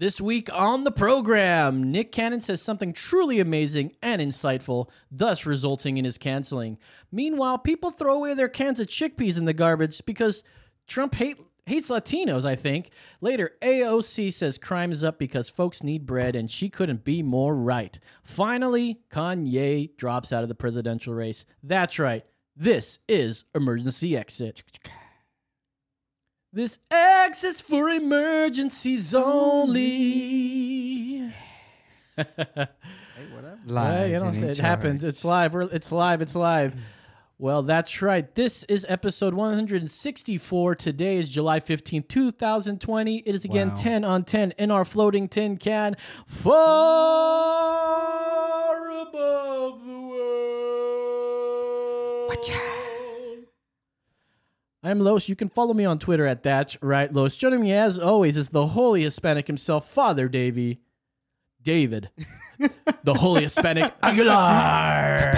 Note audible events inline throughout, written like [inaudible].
This week on the program, Nick Cannon says something truly amazing and insightful, thus resulting in his canceling. Meanwhile, people throw away their cans of chickpeas in the garbage because Trump hate, hates Latinos, I think. Later, AOC says crime is up because folks need bread, and she couldn't be more right. Finally, Kanye drops out of the presidential race. That's right. This is Emergency Exit. This exit's for emergencies only. Hey, what up? Right, you know, and in it happens. It's live. We're, it's live. It's live. Well, that's right. This is episode 164. Today is July 15th, 2020. It is again Wow. 10 on 10 in our floating tin can. Far above the world. I'm Los. You can follow me on Twitter at That's Right Los. Joining me as always is the holy Hispanic himself, Father Davy. David. [laughs] the holy Hispanic Aguilar.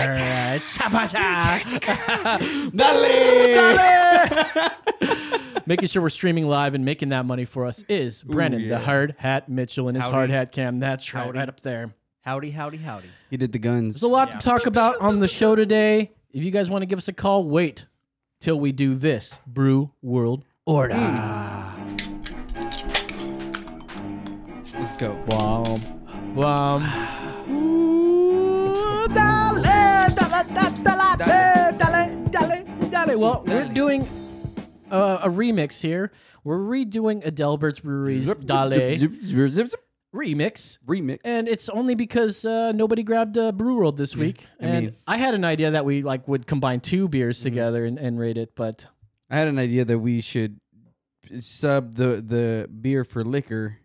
[laughs] Making sure we're streaming live and making that money for us is Brennan, the yeah. hard hat Mitchell, and his Howdy. hard hat cam. That's right, Howdy. right up there. Howdy, howdy, howdy. He did the guns. There's a lot Yeah. to talk about on the show today. If you guys want to give us a call, wait till we do this. Brew World Order. Let's go. Bum, bum. Well, we're doing uh, a remix here. We're redoing Adelbert's Brewery's Dale zip, zip, zip, zip, zip. Remix. Remix. And it's only because uh, nobody grabbed uh, Brew World this week, I and mean- I had an idea that we like would combine two beers Mm-hmm. together and, and rate it, but I had an idea that we should sub the the beer for liquor.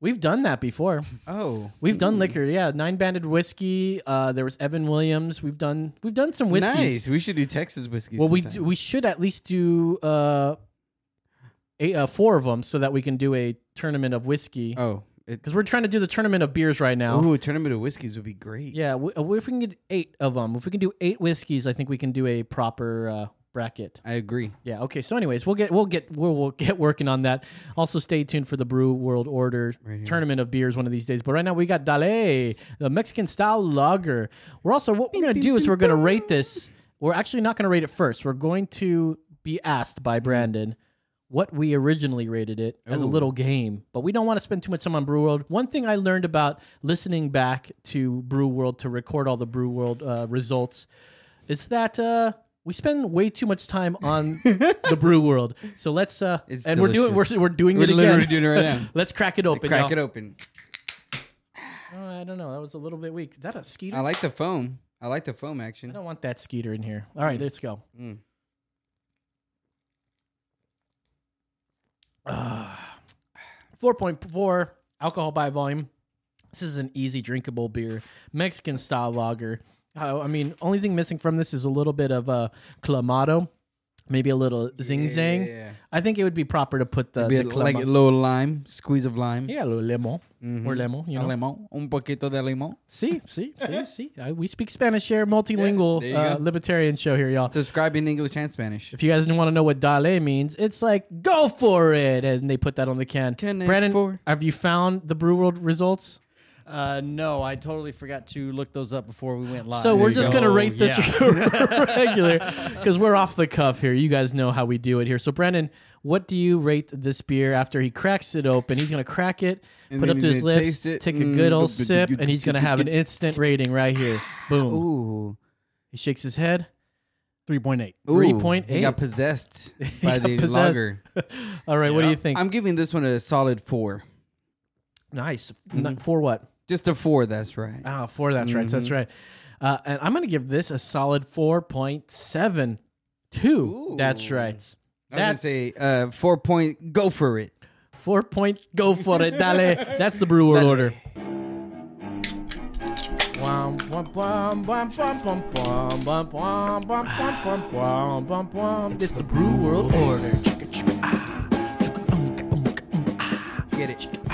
we've done that before. Oh, We've done liquor, yeah. Nine banded whiskey. Uh, there was Evan Williams. We've done we've done some whiskeys. Nice. We should do Texas whiskey. Well, we sometime. do, we should at least do uh, eight, uh, four of them so that we can do a tournament of whiskey Oh, because we're trying to do the tournament of beers right now. ooh, a tournament of whiskeys would be great. Yeah, w- uh, if we can get eight of them, if we can do eight whiskeys, I think we can do a proper uh, bracket. I agree. Yeah. Okay. So, anyways, we'll get we'll get we'll, we'll get working on that. Also, stay tuned for the Brew World Order Right tournament of beers one of these days. But right now, we got Dale, the Mexican style lager. We're also what we're gonna do is we're gonna rate this. We're actually not gonna rate it first. We're going to be asked by Brandon what we originally rated it as a little game, but we don't want to spend too much time on Brew World. One thing I learned about listening back to Brew World to record all the Brew World uh, results is that uh, we spend way too much time on the [laughs] Brew World. So let's uh, and we're doing we're, we're doing We're it again. doing it right now. [laughs] let's crack it open. Crack y'all. it open. Oh, I don't know. That was a little bit weak. Is that a skeeter? I like the foam. I like the foam action. I don't want that skeeter in here. All right, let's go. Mm. [sighs] Point four alcohol by volume. This is an easy drinkable beer, Mexican style lager. Uh, I mean, only thing missing from this is a little bit of uh, clamato, maybe a little zing zang. Yeah. I think it would be proper to put the, the like a little lime, squeeze of lime. yeah, a little lemon Mhm. or lemon. You A know, limon, un poquito de limon. see, see, see, [laughs] see. Uh, we speak Spanish here, multilingual uh, libertarian show here, y'all. Subscribe in English and Spanish. If you guys want to know what dale means, it's like go for it, and they put that on the can. Connect Brandon, have you found the Brew World results? Uh, no, I totally forgot to look those up before we went live. So we're just go. gonna rate this yeah. [laughs] [laughs] regular because we're off the cuff here. You guys know how we do it here. So Brandon, what do you rate this beer after he cracks it open? He's gonna crack it, And put then up to his lips, it. take a Mm, good old good, good, sip, and he's gonna have an instant rating right here. [sighs] Boom. Ooh. He shakes his head. 3.8. Ooh, 3.8. [laughs] He got possessed by got the possessed. lager. All right, what do you think? I'm giving this one a solid four. nice. Mm-hmm. For what? Just a four, that's right. Ah, four. That's right. That's Mhm. right. Uh, and I'm going to give this a solid four point seven two. That's right. I was That's say uh, four point. Go for it. four point. Go for it, dale. That's the brew world order. Wham. It's the brew world order. Chicka, chicka, ah. Chicka, um, um, um, ah. Get it.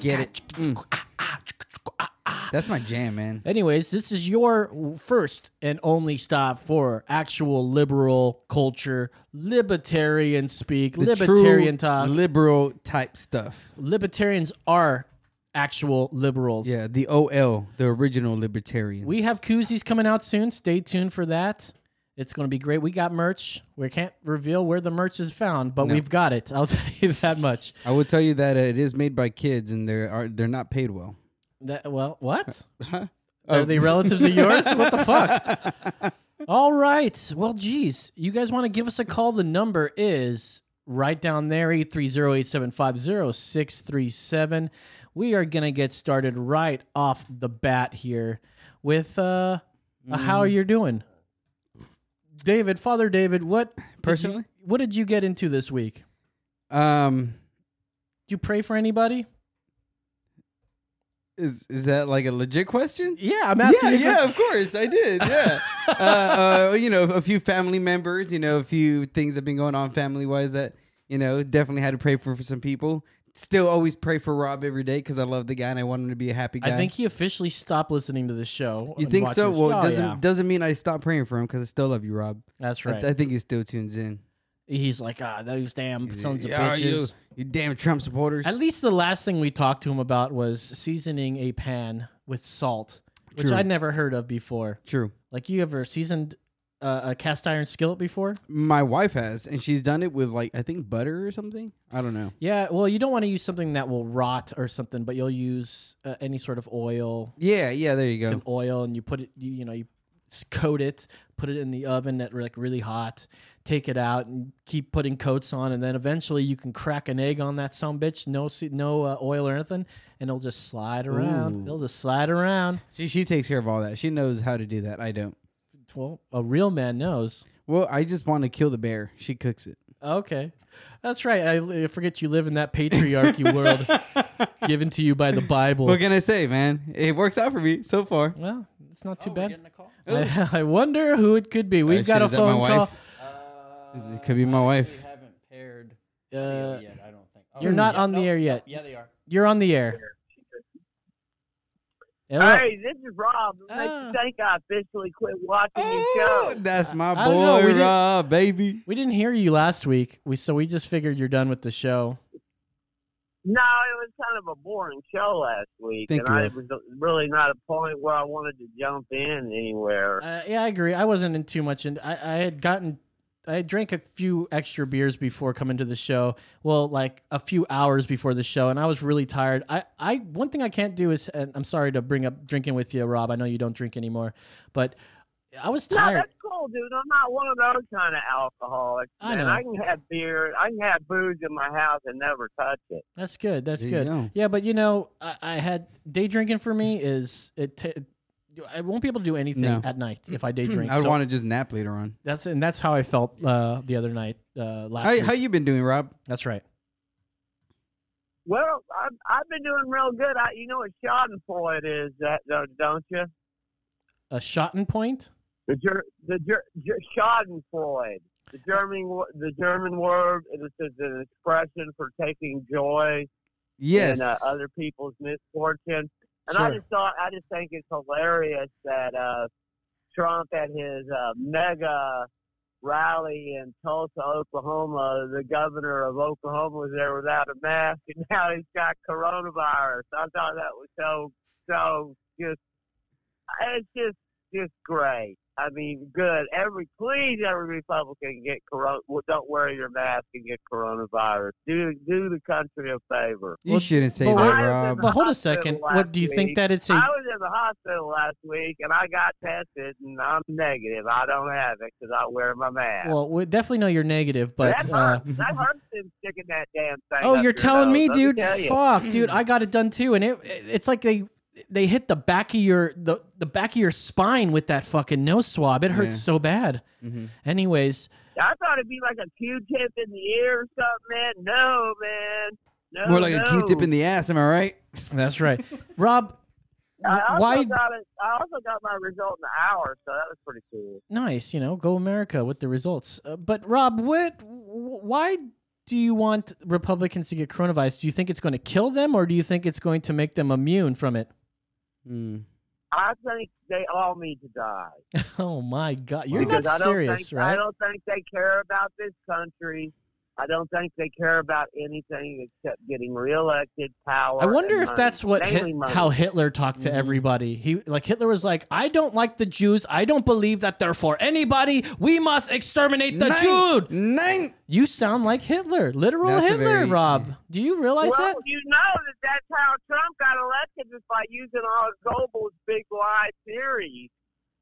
Chicka, chicka, Get it. Mm. ah, ah, chicka, chicka, ah. That's my jam, man. Anyways, this is your first and only stop for actual liberal culture, libertarian speak, The libertarian true talk. liberal type stuff. Libertarians are actual liberals. Yeah, the OL, the original libertarian. We have koozies coming out soon. Stay tuned for that. It's going to be great. We got merch. We can't reveal where the merch is found, but No. we've got it. [laughs] I'll tell you that much. I will tell you that it is made by kids, and they're are they're not paid well. That well, what? [laughs] Huh? Are Oh. they relatives of yours? [laughs] What the fuck? All right. Well, geez, you guys want to give us a call? The number is right down there, 830-875-0637. We are going to get started right off the bat here with uh, uh, how Mm. you're doing. David, Father David, what did you- Personally? what did you get into this week? Um, Did you pray for anybody? is is that like a legit question? Yeah, I'm asking yeah, you. yeah, of course I did. Yeah, [laughs] uh, uh, you know, a few family members. You know, a few things have been going on family wise that you know definitely had to pray for for some people. Still, always pray for Rob every day because I love the guy and I want him to be a happy guy. I think he officially stopped listening to the show. you think so. Well, it doesn't yeah. doesn't mean I stop praying for him because I still love you, Rob. That's I, right. I think he still tunes in. He's like, ah, those damn sons of Yeah, you, bitches. you damn Trump supporters. At least the last thing we talked to him about was seasoning a pan with salt, which I'd never heard of before. True. Like, you ever seasoned uh, a cast iron skillet before? My wife has, and she's done it with like I think butter or something. I don't know. Yeah, well, you don't want to use something that will rot or something, but you'll use uh, any sort of oil, Yeah, yeah. There you an go. oil, and you put it, you, you know, you coat it, put it in the oven at like really hot, take it out, and keep putting coats on, and then eventually you can crack an egg on that some bitch, no no uh, oil or anything, and it'll just slide around. Ooh. It'll just slide around. She she takes care of all that. She knows how to do that. I don't. Well, a real man knows. Well, I just want to kill the bear. She cooks it. Okay, that's right. I, I forget you live in that patriarchy [laughs] world given to you by the Bible. What can I say, man? It works out for me so far. Well, it's not too Oh, we're bad. getting a call? I, [laughs] I wonder who it could be. We've Uh, got shit, a is that my phone wife? call. Uh, It could be my wife. We haven't paired Uh, yet, I don't think. Oh, you're not yeah, on the no, air yet. Yeah, they are. You're on the air. Hello. Hey, this is Rob. I makes Ah. think I officially quit watching your Oh, show. that's my I don't know, we boy, did- Rob, baby. We didn't hear you last week. We so we just figured you're done with the show. No, it was kind of a boring show last week, Thank and you, I Rob. was really not a point where I wanted to jump in anywhere. Uh, yeah, I agree. I wasn't in too much, and I, I had gotten, I drank a few extra beers before coming to the show. Well, like a few hours before the show, and I was really tired. I, I one thing I can't do is, and I'm sorry to bring up drinking with you, Rob. I know you don't drink anymore, but I was tired. No, tired. that's cool, dude. I'm not one of those kind of alcoholics. I know. I can have beer. I can have booze in my house and never touch it. That's good. That's There you good. Yeah, but you know, I, I had day drinking for me is it. T- I won't be able to do anything No. at night if I day drink. I would So want to just nap later on. that's and that's how I felt uh, the other night uh, last How, week. how you been doing, Rob? that's right. Well, I've, I've been doing real good. I, you know what Schadenfreude is, that uh, don't you? A Schottenpoint. The ger, the ger, ger, Schadenfreude, the German wo- the German word. It is it's an expression for taking joy Yes. in uh, other people's misfortune. And I just thought, I just think it's hilarious that uh, Trump at his uh, mega rally in Tulsa, Oklahoma, the governor of Oklahoma was there without a mask, and [laughs] now he's got coronavirus. I thought that was so, so just, it's just, just great. I mean, good. Every please, every Republican get corona. well, Don't wear your mask and get coronavirus. Do do the country a favor. you Well, shouldn't say but that, Rob. But hold a second. What do you think that it's a? I was in the hospital last week and I got tested and I'm negative. I don't have it because I wear my mask. Well, we definitely know you're negative, but that uh, hurts. that hurts them sticking that damn thing. oh, up you're your telling nose, me, let me dude? tell you. Fuck, dude, [clears throat] I got it done too, and it it's like they they hit the back of your the the back of your spine with that fucking nose swab. It hurts Yeah. so bad. Mhm. Anyways, I thought it'd be like a Q-tip in the ear or something, man. No, man. No, More like no. a Q-tip in the ass. Am I right? that's right, [laughs] Rob. I also Why? got it. I also got my result in an hour, so that was pretty cool. Nice, you know, go America with the results. Uh, but Rob, what? Why do you want Republicans to get coronavirus? Do you think it's going to kill them, or do you think it's going to make them immune from it? Mm. I think they all need to die. [laughs] Oh my God, you're because not I serious, think, right? I don't think they care about this country. I don't think they care about anything except getting reelected, power. I wonder and if money. that's what Mainly Hit- how Hitler talked to Mhm. everybody. He like Hitler was like, "I don't like the Jews. I don't believe that they're for anybody. We must exterminate the Nine- Jew." Nine. You sound like Hitler, literal That's Hitler, very- Rob. Do you realize well, that? you know that that's how Trump got elected is by using all Goebbels' big lie theories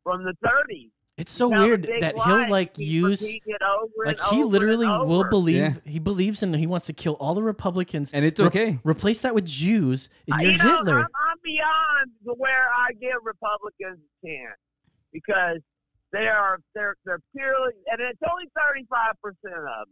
from the 30s. It's so Tell weird that lie he'll like keep use it over like and he over literally and will believe Yeah. he believes in he wants to kill all the Republicans And it's Re- okay. replace that with Jews and Uh, you're you know, Hitler. I'm, I'm beyond the where I give Republicans a chance because they are they're they're purely and it's only 35 percent of them.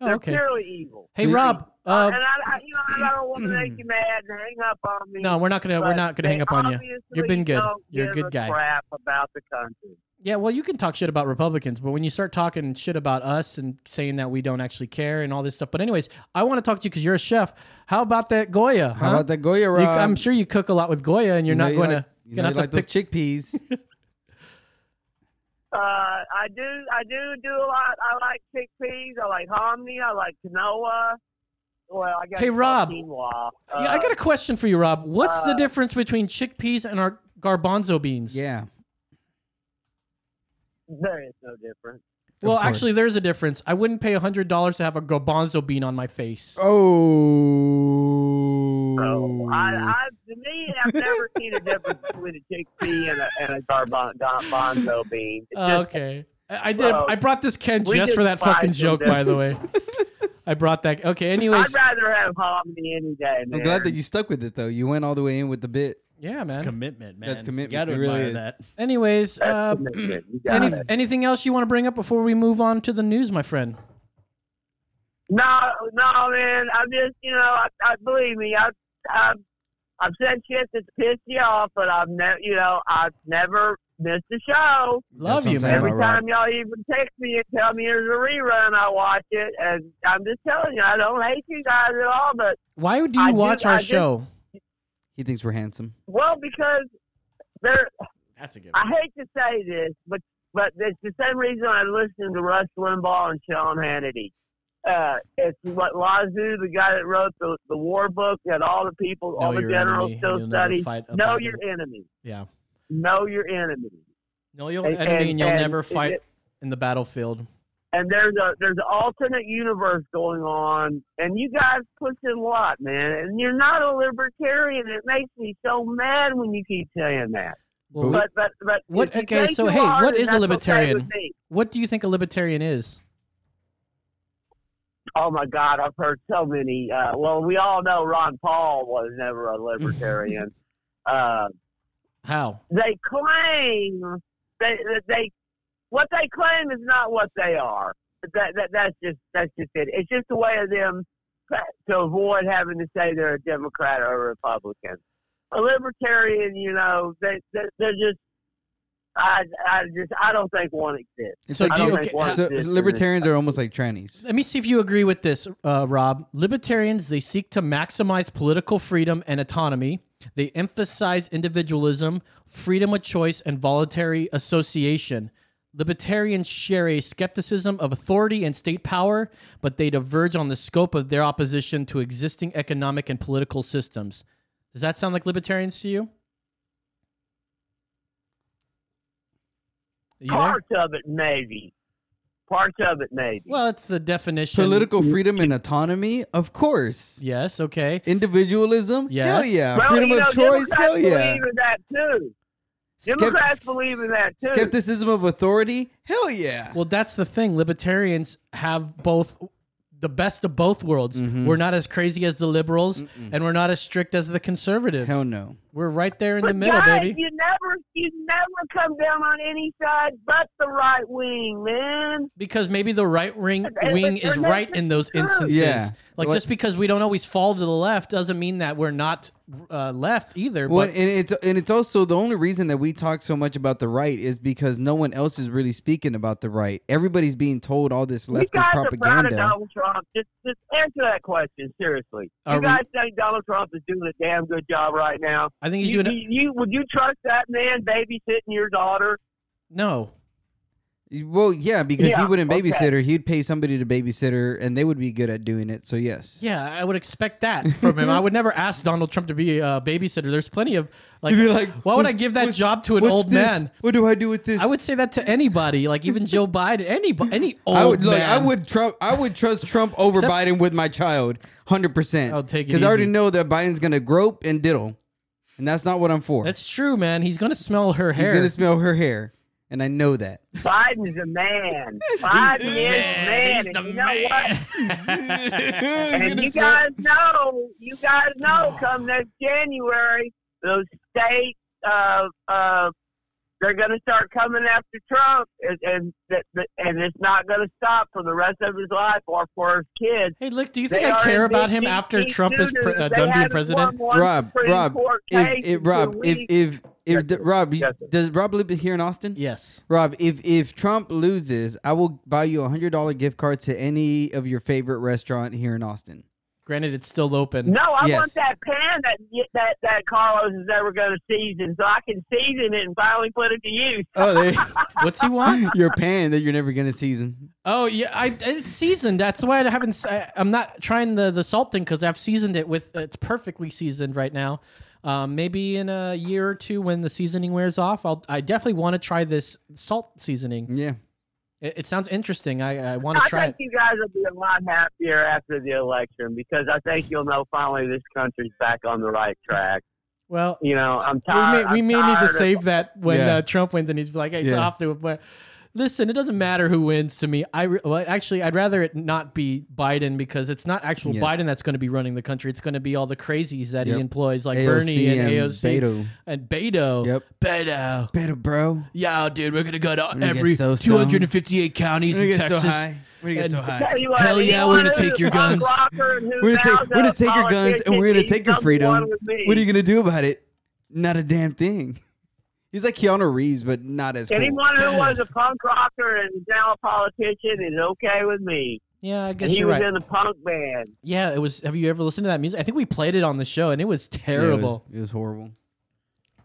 Oh, They're okay. purely evil. Hey So Rob, Uh, uh, and I, I, you know, I don't want to make you [clears throat] mad and hang up on me. no, we're not gonna we're not gonna hang up on you. You've been good. don't You're a good guy. Crap about the country. Yeah, well, you can talk shit about Republicans, but when you start talking shit about us and saying that we don't actually care and all this stuff. But anyways, I want to talk to you because you're a chef. How about that Goya? How about that Goya, You- Rob? I'm sure you cook a lot with Goya, and you're You know not you going like- to You gonna know have to like pick. those chickpeas. [laughs] Uh, I do, I do do a lot. I like chickpeas. I like hominy. I like quinoa. Well, I got Hey, Rob. quinoa. Uh, yeah, I got a question for you, Rob. What's the uh, difference between chickpeas and our garbanzo beans? yeah. There is no difference. Well, Of actually, there's a difference. I wouldn't pay hundred dollars to have a garbanzo bean on my face. Oh. So I, I, to me, I've never seen a difference between a chickpea and a, and a garban- garbanzo bean. It's just- okay, I, I did. Well, I brought this Ken just for that fucking joke, by the way. [laughs] I brought that. Okay, anyways, I'd rather have hominy any day, man. I'm glad that you stuck with it though. You went all the way in with the bit. yeah, It's man. commitment, man. That's commitment. You got to It really admire is. that. Anyways, uh, commitment. You got any, anything else you want to bring up before we move on to the news, my friend? No, no, man. I'm just, you know, I, I believe me. I, I've, I've said shit that's pissed you off, but I've never, you know, I've never missed a show. Love That's you, man. Every about, Rob. time y'all even text me and tell me there's a rerun, I watch it, and I'm just telling you, I don't hate you guys at all, but Why do you I do- watch I our just- show? He thinks we're handsome. well, because there, That's a good. I hate to say this, but but it's the same reason I listen to Rush Limbaugh and Sean Hannity. Uh, it's what Lao Tzu, the guy that wrote the, the war book that all the people, all the generals still study. Know your enemy. Yeah. Know your enemy. Know your enemy, and, and- you'll and never fight it- in the battlefield. And there's a there's an alternate universe going on, and you guys push it a lot, man. And you're not a libertarian. It makes me so mad when you keep saying that. Well, But but but What- okay, so hey, what a that's okay libertarian? what do you think a libertarian is? Oh my God, I've heard so many. Uh, well, we all know Ron Paul was never a [laughs] libertarian. uh, How? they claim they, that they what they claim is not what they are. That, that that's just that's just it. It's just a way of them to avoid having to say they're a Democrat or a Republican. A libertarian, you know, they, they they're just. I, I just I don't think one exists. So do you- you- okay, one so exists libertarians are almost like trannies. Let me see if you agree with this, uh, Rob. Libertarians they seek to maximize political freedom and autonomy. They emphasize individualism, freedom of choice, and voluntary association. Libertarians share a skepticism of authority and state power, but they diverge on the scope of their opposition to existing economic and political systems. Does that sound like libertarians to you? Are you there? Parts of it, maybe. Parts of it, maybe. Well, it's the definition. Political freedom and autonomy, of course. Yes. Okay. Individualism, Yes. hell yeah. well, freedom you know, of choice, Democrats hell yeah. believe in that too. Skep- Democrats believe in that too. skepticism of authority, hell yeah. Well, that's the thing. Libertarians have both the best of both worlds. Mhm. We're not as crazy as the liberals, and we're not as strict as the conservatives. hell no. We're right there in but the middle, guys, baby. You never, you never come down on any side but the right wing, man. Because maybe the right wing wing is right in those instances. Yeah. Like Like- just because we don't always fall to the left doesn't mean that we're not uh, left either. Well, but and it's and it's also the only reason that we talk so much about the right is because no one else is really speaking about the right. Everybody's being told all this You leftist guys are proud of propaganda. Donald Trump. Just, just answer that question seriously. Are you we- guys think Donald Trump is doing a damn good job right now? I think he's you, doing it. you, you- would you trust that man babysitting your daughter? No, Well, yeah, because he wouldn't okay. babysit her. He'd pay somebody to babysit her, and they would be good at doing it. So yes. yeah, I would expect that [laughs] from him. I would never ask Donald Trump to be a babysitter. There's plenty of like. You'd be like, why would I give that what's- job to an what's old this? man? What do I do with this? I would say that to anybody, like even Joe [laughs] Biden, any any old I would look. man. I would Trump. I would trust Trump over Except- Biden with my child, hundred percent. I'll take it because I already easy. know that Biden's gonna grope and diddle, and that's not what I'm for. That's true, man. He's gonna smell her hair. He's hair. gonna smell her hair, and I know that. Biden's a man. Biden is a man. [laughs] And you know what? [laughs] [laughs] And you guys know, you guys know, come next January, those states, uh, uh, they're going to start coming after Trump, and and, that- that- and it's not going to stop for the rest of his life or for his kids. Hey, look, do you think They I care about him after Trump is pre- uh, done being president? Rob, Rob, If, if Rob, if if if d- Rob, you- Yes, does Rob live here in Austin? Yes. Rob, if if Trump loses, I will buy you a hundred dollar gift card to any of your favorite restaurant here in Austin. Granted, it's still open. No, I Yes. want that pan that that that Carlos is ever going to season, so I can season it and finally put it to use. Oh, there, [laughs] [laughs] What's he want? [laughs] your pan that you're never gonna season. Oh yeah, I it's seasoned. That's why I haven't. I, am not trying the the salt thing because I've seasoned it with. It's perfectly seasoned right now. Um, maybe in a year or two when the seasoning wears off, I'll. I definitely want to try this salt seasoning. Yeah. It, it sounds interesting. I, I want to try I think it. you guys will be a lot happier after the election because I think you'll know finally this country's back on the right track. Well, You know, I'm we tired. may, we I'm may need to tired of- save that when Yeah. uh, Trump wins and he's like, hey, it's Yeah. off to it. But listen, it doesn't matter who wins to me. I re- well, actually, I'd rather it not be Biden because it's not actual Yes. Biden that's going to be running the country. It's going to be all the crazies that Yep. he employs, like AOC Bernie and, and AOC Beto. and Beto. Yep. Beto. Better, bro. Yeah, dude, we're gonna go to gonna every so 258 counties in Texas. We're gonna And- Tell you what, Hell yeah, we're gonna take your guns. rocker and who We're gonna take- we're gonna take your guns and we're gonna take your freedom. number one with me. What are you gonna do about it? Not a damn thing. He's like Keanu Reeves, but not as cool. Anyone who was a punk rocker and is now a politician is okay with me. Yeah, I And guess he you're was right. in the punk band. Yeah, it was. Have you ever listened to that music? I think we played it on the show, and it was Yeah, terrible. it, was, it was horrible.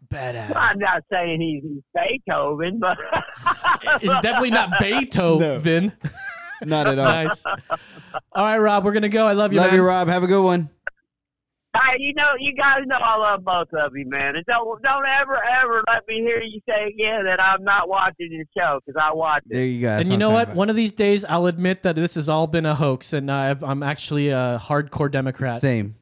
Badass. I'm not saying he's, he's Beethoven, but [laughs] It's definitely not [laughs] Beethoven. Not at all. nice. All right, Rob, we're gonna go. I love you, Love man. you, Rob. Have a good one. Hey, you know, you guys know I love both of you, man. And don't don't ever ever let me hear you say again that I'm not watching your show because I watch it. There you go. That's and you know what? about. One of these days, I'll admit that this has all been a hoax, and I've, I'm actually a hardcore Democrat. Same.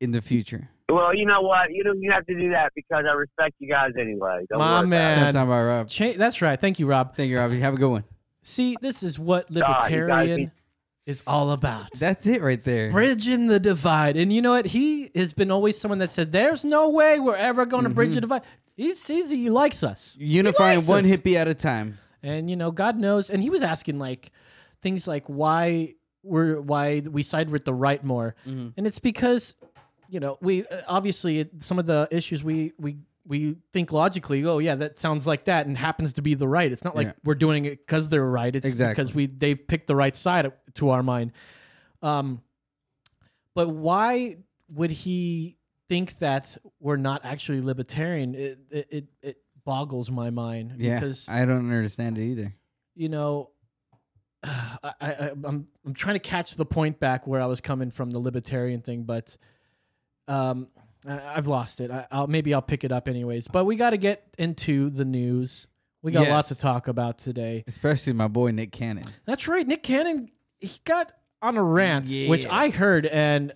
In the future. Well, you know what? You don't you have to do that because I respect you guys anyway. Don't My worry man. About That's about Rob. Cha- that's right. Thank you, Rob. Thank you, Rob. Have a good one. See, this is what you guys libertarian be- is all about. That's it right there. Bridging the divide. And you know what? He has been always someone that said, there's no way we're ever going to bridge the divide. He sees he likes us. Unifying likes one us. hippie at a time. And you know, God knows. And he was asking like things like why we're why we side with the right more, Mhm. and it's because you know we uh, obviously some of the issues we we we think logically. Oh yeah, that sounds like that, and happens to be the right. It's not like Yeah. we're doing it because they're right. It's Exactly. because we they've picked the right side to our mind. Um, but why would he think that we're not actually libertarian? It it it, boggles my mind Yeah. because I don't understand it either. you know, [sighs] I, I, I'm I'm trying to catch the point back where I was coming from the libertarian thing, but um, I've lost it. I, I'll maybe I'll pick it up anyways. But we got to get into the news. We got lots to talk about today. Especially my boy Nick Cannon. That's right. Nick Cannon he got on a rant, which I heard, and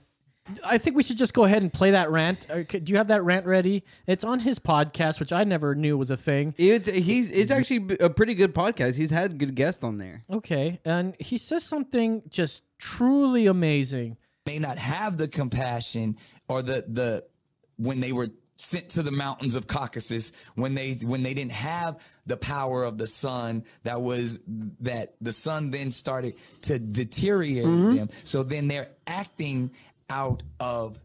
I think we should just go ahead and play that rant. Uh, Do you have that rant ready? It's on his podcast, which I never knew was a thing. It's he's it's actually a pretty good podcast. He's had good guests on there. Okay, and he says something just truly amazing. may not have the compassion or the the when they were sent to the mountains of Caucasus when they when they didn't have the power of the sun that was that the sun then started to deteriorate mm-hmm. them so then they're acting out of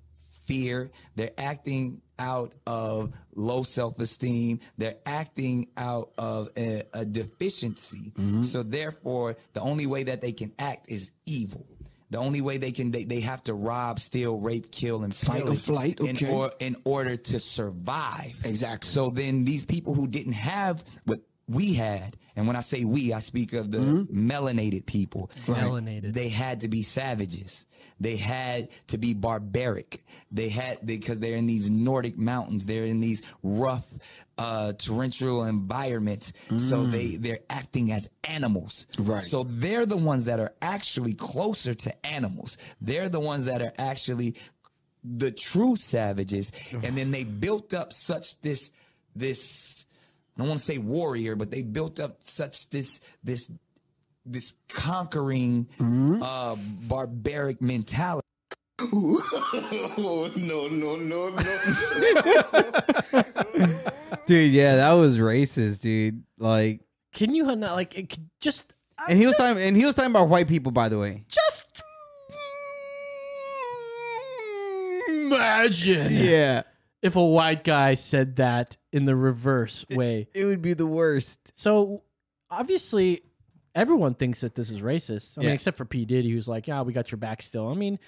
fear. They're acting out of low self-esteem. They're acting out of a, a deficiency. Mm-hmm. So therefore, the only way that they can act is evil. The only way they can they, they have to rob, steal, rape, kill, and Fight or flight, in, or, in order to survive. Exactly. So then these people who didn't have what we had, and when I say we, I speak of the Mm-hmm. melanated people. Melanated. They had to be savages. They had to be barbaric. They had because they're in these Nordic mountains. They're in these rough, uh, torrential environments. So they they're acting as animals. Mm. Right. So they're the ones that are actually closer to animals. They're the ones that are actually the true savages. And then they built up such this this I don't want to say warrior, but they built up such this this this conquering uh barbaric mentality. oh, [laughs] no, no, no, no. [laughs] dude. Yeah, that was racist, dude. Like, Can you not like it could just and he was talking, and he was talking about white people, by the way. just imagine Yeah, if a white guy said that in the reverse way. it would be the worst. So obviously, everyone thinks that this is racist. I mean, except for P Diddy, who's like, "Yeah, we got your back still." I mean,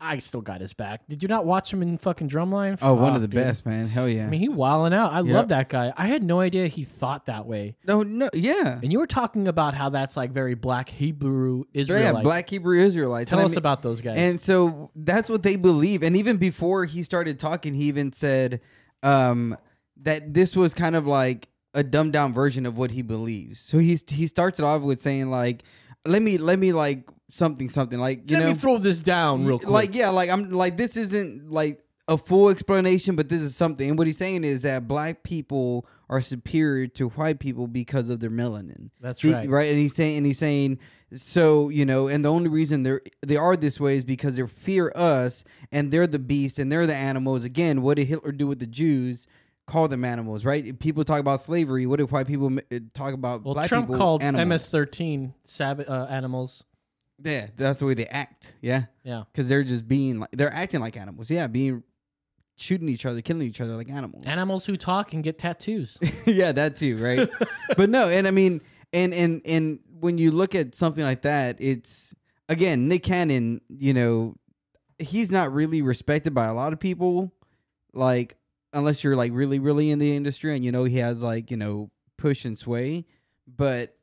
I still got his back. Did you not watch him in fucking Drumline? Oh, one of the dude. best, man. Hell yeah. I mean, he wilding out. I Yep. love that guy. I had no idea he thought that way. no, no, yeah. And you were talking about how that's like very black Hebrew Yeah, Israelite. black Hebrew Israelites. Tell And I us mean- about those guys. And so that's what they believe. And even before he started talking, he even said um, that this was kind of like a dumbed down version of what he believes. So he's he starts it off with saying like, "Let me let me like something something like you Let know me throw this down real quick. like yeah like I'm like this isn't like a full explanation, but this is something. And what he's saying is that black people are superior to white people because of their melanin. That's He- right. right. And he's saying, and he's saying, so you know, and the only reason they're they are this way is because they fear us, and they're the beast, and they're the animals. Again, what did Hitler do with the Jews? Call them animals, right? People talk about slavery. What did white people uh, talk about? well, black Trump people called animals? MS-13 sav- uh, animals. Yeah, that's the way they act. Yeah, Yeah. because they're just being like they're acting like animals. Yeah, being shooting each other, killing each other like animals. Animals who talk and get tattoos. [laughs] yeah, that too, right? [laughs] but no, and I mean, and and and when you look at something like that, it's again Nick Cannon. You know, he's not really respected by a lot of people, like unless you're like really, really in the industry and you know he has like you know push and sway. But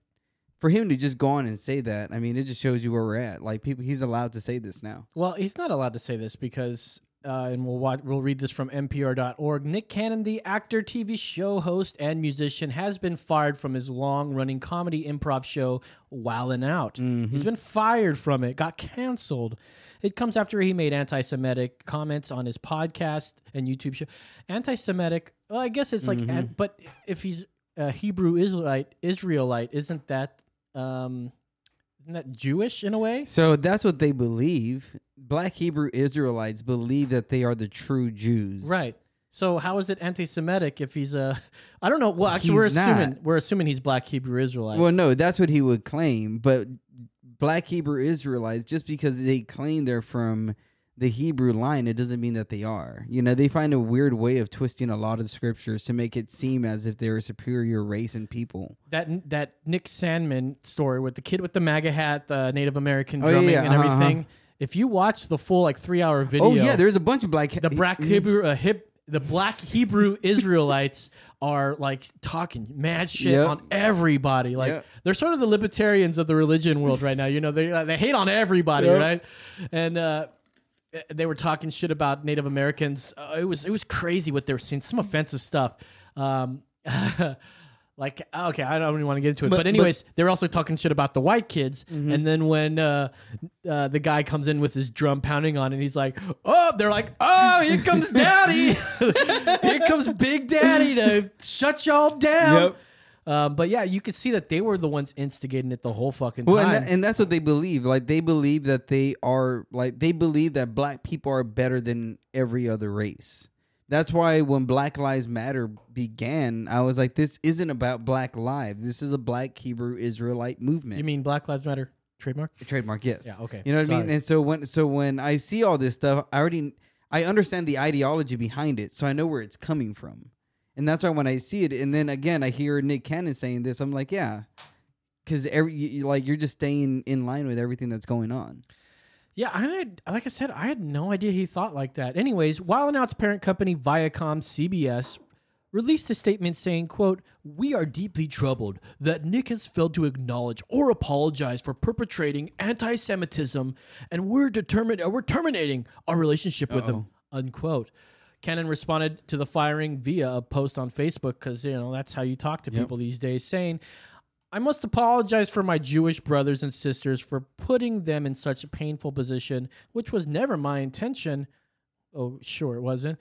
for him to just go on and say that, I mean, it just shows you where we're at. Like people, he's allowed to say this now. Well, he's not allowed to say this because, uh, and we'll watch, we'll read this from NPR.org. Nick Cannon, the actor, TV show host, and musician, has been fired from his long-running comedy improv show Wildin' Out. He's been fired from it, got canceled. It comes after he made anti-Semitic comments on his podcast and YouTube show. Anti-Semitic. Well, I guess it's like, an- but if he's a Hebrew Israelite, Israelite, isn't that? Um, isn't that Jewish in a way? So that's what they believe. Black Hebrew Israelites believe that they are the true Jews. Right. So how is it anti-Semitic if he's a? [laughs] I don't know. Well, actually, we're assuming not. we're assuming he's Black Hebrew Israelite. Well, no, that's what he would claim. But black Hebrew Israelites, just because they claim they're from the Hebrew line, it doesn't mean that they are. You know, they find a weird way of twisting a lot of the scriptures to make it seem as if they're a superior race and people. that that Nick Sandmann story with the kid with the MAGA hat, the Native American Oh, yeah, drumming yeah, and uh-huh, everything. If you watch the full like three hour video, Oh yeah, there's a bunch of black the black Hebrew uh, hip the black Hebrew [laughs] Israelites are like talking mad shit Yep. on everybody. Like Yep. they're sort of the libertarians of the religion world right now. You know, they uh, they hate on everybody, Yep. right? And uh, they were talking shit about Native Americans. Uh, it was it was crazy what they were saying. Some offensive stuff. Um, [laughs] like okay, I don't even want to get into it. But, But- but- anyways, they were also talking shit about the white kids. Mm-hmm. And then when uh, uh, the guy comes in with his drum pounding on, and he's like, "Oh," they're like, "Oh, here comes [laughs] Daddy! [laughs] here comes Big Daddy to shut y'all down." Yep. Um, but yeah, you could see that they were the ones instigating it the whole fucking Well, time. and, that, and that's what they believe. Like they believe that they are like they believe that black people are better than every other race. That's why when Black Lives Matter began, I was like, this isn't about black lives. This is a black Hebrew Israelite movement. you mean Black Lives Matter? trademark. trademark yes Yeah, okay. you know what i mean and so when so when i see all this stuff i already i understand the ideology behind it so i know where it's coming from and that's why when i see it and then again i hear nick cannon saying this i'm like yeah because every you, like you're just staying in line with everything that's going on Yeah, I had, like I said, I had no idea he thought like that. Anyways, Wildin' Out's parent company Viacom CBS released a statement saying, quote, "We are deeply troubled that Nick has failed to acknowledge or apologize for perpetrating anti-Semitism, and we're determined uh, we're terminating our relationship with him." Unquote. Cannon responded to the firing via a post on Facebook because you know that's how you talk to people these days, saying, I must apologize for my Jewish brothers and sisters for putting them in such a painful position, which was never my intention. Oh, sure, it wasn't.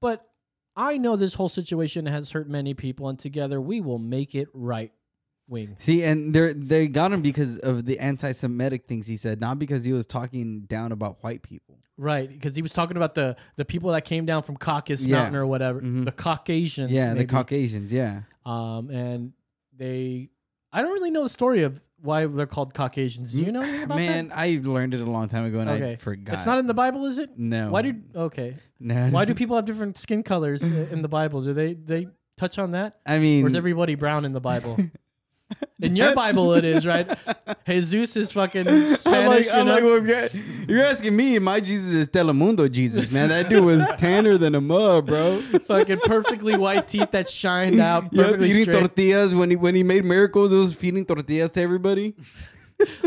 But I know this whole situation has hurt many people, and together we will make it right. Wing. See, and they they got him because of the anti-Semitic things he said, not because he was talking down about white people. Right, because he was talking about the the people that came down from Caucasus Yeah. Mountain or whatever, Mhm. the Caucasians. yeah, the. Caucasians. Yeah, Um, and they, I don't really know the story of why they're called Caucasians. Do you know anything about man, that? I learned it a long time ago and Okay, I forgot. It's not in the Bible, is it? no. Why do okay? no, Why do [laughs] people have different skin colors in the Bible? Do they they touch on that? I mean, Or is everybody brown in the Bible? [laughs] in your Bible, it is right. [laughs] Jesus is fucking Spanish. I'm like, you I'm know? like well, you're, you're asking me. My Jesus is Telemundo Jesus, man. That dude was tanner than a mud, bro. [laughs] fucking perfectly white teeth that shined out. [laughs] Yeah, eating straight. tortillas when he when he made miracles. It was feeding tortillas to everybody.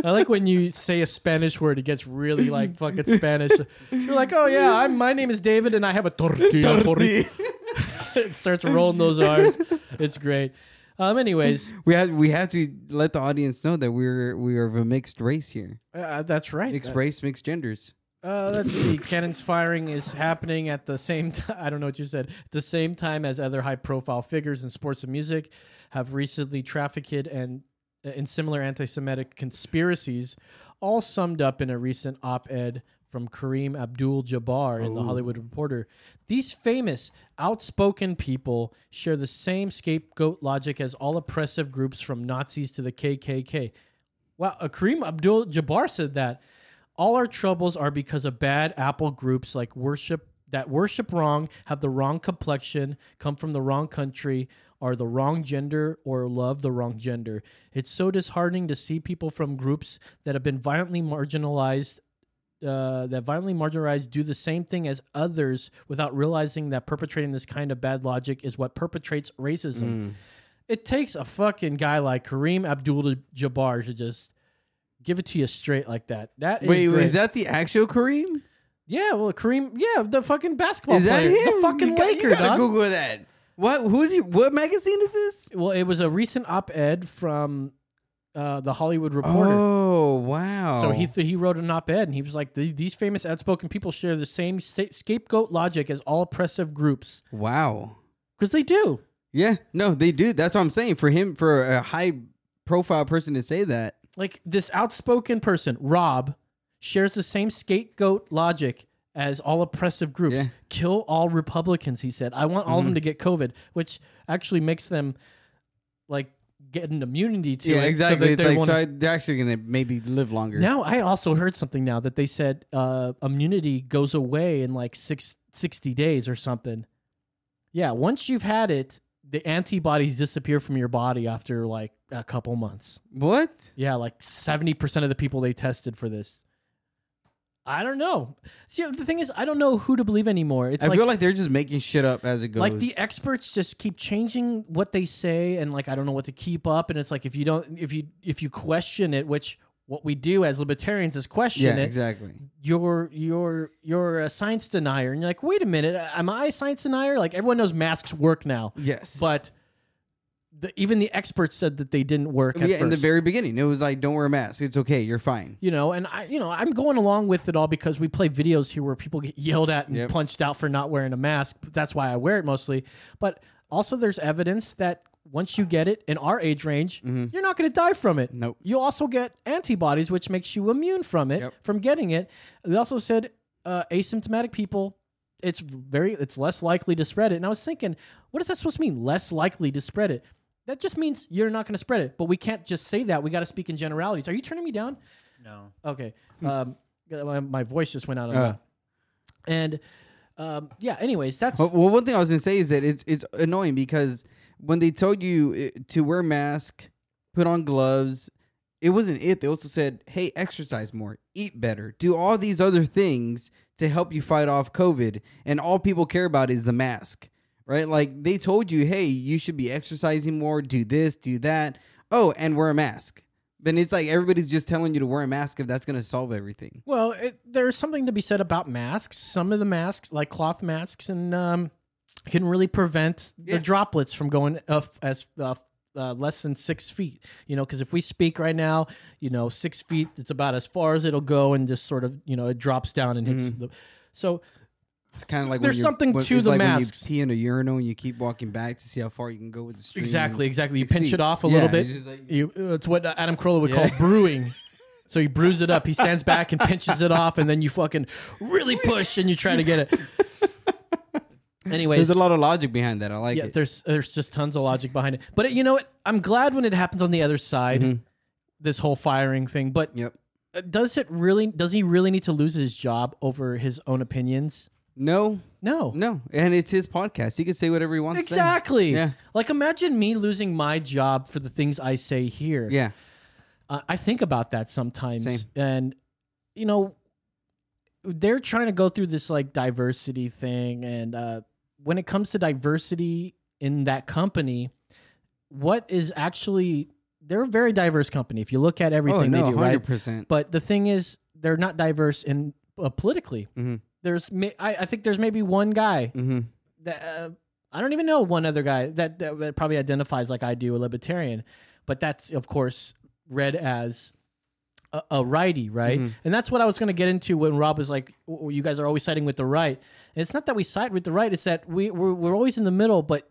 I like when you say a Spanish word, it gets really like fucking Spanish. You're like, oh yeah, I'm, my name is David, and I have a tortilla. for it starts rolling those R's. It's great. Um. Anyways, [laughs] We have we have to let the audience know that we're we are of a mixed race here, uh, that's right. mixed race, mixed genders. Uh, let's see. [laughs] Cannon's firing is happening at the same time. [laughs] I don't know what you said. At the same time as other high-profile figures in sports and music have recently trafficked and uh, in similar anti-Semitic conspiracies, all summed up in a recent op-ed from Kareem Abdul-Jabbar in the Hollywood Reporter. These famous, outspoken people share the same scapegoat logic as all oppressive groups from Nazis to the KKK. Wow, Kareem Abdul-Jabbar said that. All our troubles are because of bad apple groups like worship that worship wrong, have the wrong complexion, come from the wrong country, are the wrong gender, or love the wrong gender. It's so disheartening to see people from groups that have been violently marginalized. Uh, that violently marginalized do the same thing as others without realizing that perpetrating this kind of bad logic is what perpetrates racism. It takes a fucking guy like Kareem Abdul-Jabbar to just give it to you straight like that. That is Wait, great. is that the actual Kareem? Yeah, well, Kareem. Yeah, the fucking basketball Is that player, him? the fucking you got, Laker, You gotta dog. Google that. What? Who's he? What magazine is this? Well, it was a recent op-ed from uh, the Hollywood Reporter. Oh wow! So he he wrote an op-ed and he was like, "These these famous outspoken people share the same sta- scapegoat logic as all oppressive groups wow. because they do." Yeah, no, they do. That's what I'm saying. For him, for a high profile person to say that, Like this outspoken person, Rob, shares the same scapegoat logic as all oppressive groups. Yeah. Mm-hmm. Kill all Republicans, he said. I want all of them to get COVID, which actually makes them like get an immunity to yeah, it. so exactly. that it's they like wanna- so they're actually gonna maybe live longer. Now I also heard something now that they said uh, immunity goes away in like six, 60 days or something. Yeah, once you've had it, the antibodies disappear from your body after like a couple months. What? Yeah, like 70% of the people they tested for this. I don't know. See, the thing is, I don't know who to believe anymore. It's I like feel like they're just making shit up as it goes. like the experts just keep changing what they say and like i don't know what to keep up and it's like if you don't if you if you question it which what we do as libertarians is question yeah, it exactly. you're you're you're a science denier and you're like wait a minute am i a science denier like everyone knows masks work now Yes, but the, even the experts said that they didn't work at yeah, in the first. very beginning, it was like, "Don't wear a mask. It's okay. You're fine." you know and i you know i'm going along with it all because we play videos here where people get yelled at and Yep. punched out for not wearing a mask but that's why i wear it mostly but also there's evidence that once you get it in our age range you're not going to die from it Mm-hmm. Nope. you also get antibodies which makes you immune from it Yep. from getting it they also said uh, asymptomatic people it's very it's less likely to spread it and i was thinking what is that supposed to mean less likely to spread it that just means you're not going to spread it but we can't just say that we got to speak in generalities are you turning me down No. Okay. Um, my, my voice just went out on Uh. that. And um, yeah. Anyways, that's Well, well, one thing I was gonna say is that it's it's annoying because when they told you uh, to wear a mask, put on gloves, it wasn't it. They also said, "Hey, exercise more, eat better, do all these other things to help you fight off COVID." And all people care about is the mask, right? Like they told you, "Hey, you should be exercising more, do this, do that." Oh, and wear a mask. But it's like everybody's just telling you to wear a mask if that's gonna solve everything. Well, it, there's something to be said about masks. Some of the masks, like cloth masks, and um, can really prevent Yeah. the droplets from going uh, as uh, uh, less than six feet. You know, because if we speak right now, you know, six feet, it's about as far as it'll go, and just sort of, you know, it drops down and hits Mm-hmm. the. So It's kind of like There's when something when- to the like masks. When you pee in a urinal and you keep walking back to see how far you can go with the stream. exactly, exactly, you pinch feet. it off a Yeah, little bit. it's like- You, it's what Adam Carolla would Yeah. call brewing. [laughs] So he brews it up. He stands back and pinches it off, and then you fucking really push and you try to get it. [laughs] Anyways, There's a lot of logic behind that. I like yeah, it. there's there's just tons of logic behind it. But you know what? I'm glad when it happens on the other side, Mhm. this whole firing thing. But Yep. does it really? Does he really need to lose his job over his own opinions? No, No. no, and it's his podcast. He can say whatever he wants. Exactly. Yeah. Like imagine me losing my job for the things I say here. Yeah. Uh, I think about that sometimes, Same. and you know, they're trying to go through this like diversity thing, and uh, when it comes to diversity in that company, what is actually they're a very diverse company. If you look at everything oh no, they do, hundred right? percent. But the thing is, they're not diverse in uh, politically. Mhm. There's, I, I think there's maybe one guy Mm-hmm. that uh, I don't even know one other guy that, that that probably identifies like I do, a libertarian, but that's of course read as a, a righty, right? Mhm. And that's what I was going to get into when Rob was like, "W- "You guys are always siding with the right." And it's not that we side with the right; it's that we we're, we're always in the middle, but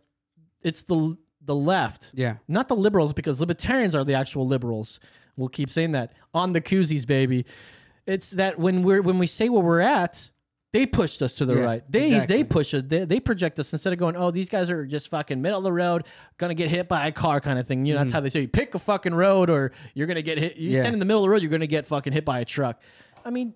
it's the the left, Yeah. not the liberals, because libertarians are the actual liberals. We'll keep saying that on the koozies, baby. It's that when we're when we say where we're at, they pushed us to the Yeah, right. They exactly. they push us. They, they project us instead of going, oh, these guys are just fucking middle of the road, gonna get hit by a car kind of thing. You know, that's how they say you pick a fucking road or you're gonna get hit. You Mm-hmm. Yeah. stand in the middle of the road, you're gonna get fucking hit by a truck. I mean,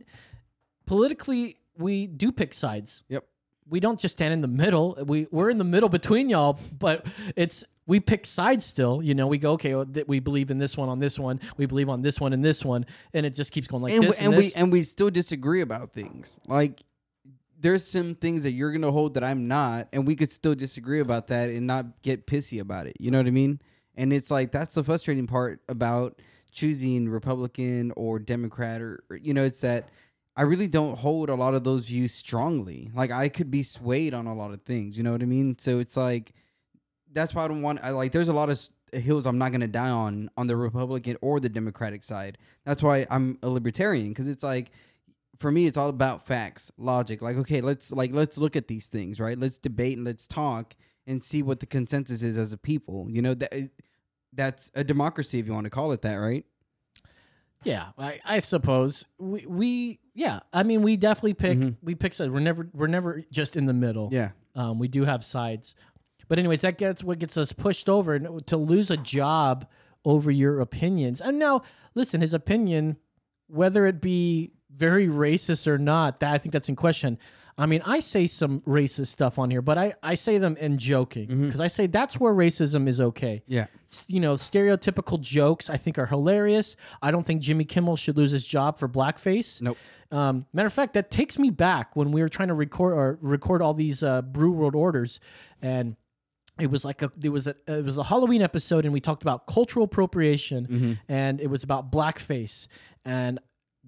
politically, we do pick sides. Yep. We don't just stand in the middle. We we're in the middle between y'all, but it's we pick sides still. You know, we go okay. Well, th- we believe in this one on this one. We believe on this one and this one, and it just keeps going like and this we, and, and this. we and we still disagree about things. Like there's some things that you're gonna hold that I'm not, and we could still disagree about that and not get pissy about it. You know what I mean? And it's like that's the frustrating part about choosing Republican or Democrat, or, or, you know, it's that I really don't hold a lot of those views strongly. Like I could be swayed on a lot of things. You know what I mean? So it's like that's why I don't want. I like. There's a lot of hills I'm not gonna die on on the Republican or the Democratic side. That's why I'm a libertarian because it's like for me it's all about facts, logic. Like okay, let's like let's look at these things, right? Let's debate and let's talk and see what the consensus is as a people. You know that that's a democracy if you want to call it that, right? Yeah, I, I suppose we, we yeah. I mean, we definitely pick Mhm. we pick sides. We're never we're never just in the middle. Yeah. Um, we do have sides, but anyways, that gets what gets us pushed over to lose a job over your opinions. And now, listen, his opinion, whether it be very racist or not, that I think that's in question. I mean, I say some racist stuff on here, but I, I say them in joking because I say that's where racism is okay Yeah. s- you know, stereotypical jokes I think are hilarious. I don't think Jimmy Kimmel should lose his job for blackface. Nope. Um, matter of fact, that takes me back when we were trying to record or record all these uh, Brew World orders, and it was like a there was a it was a Halloween episode, and we talked about cultural appropriation, and it was about blackface, and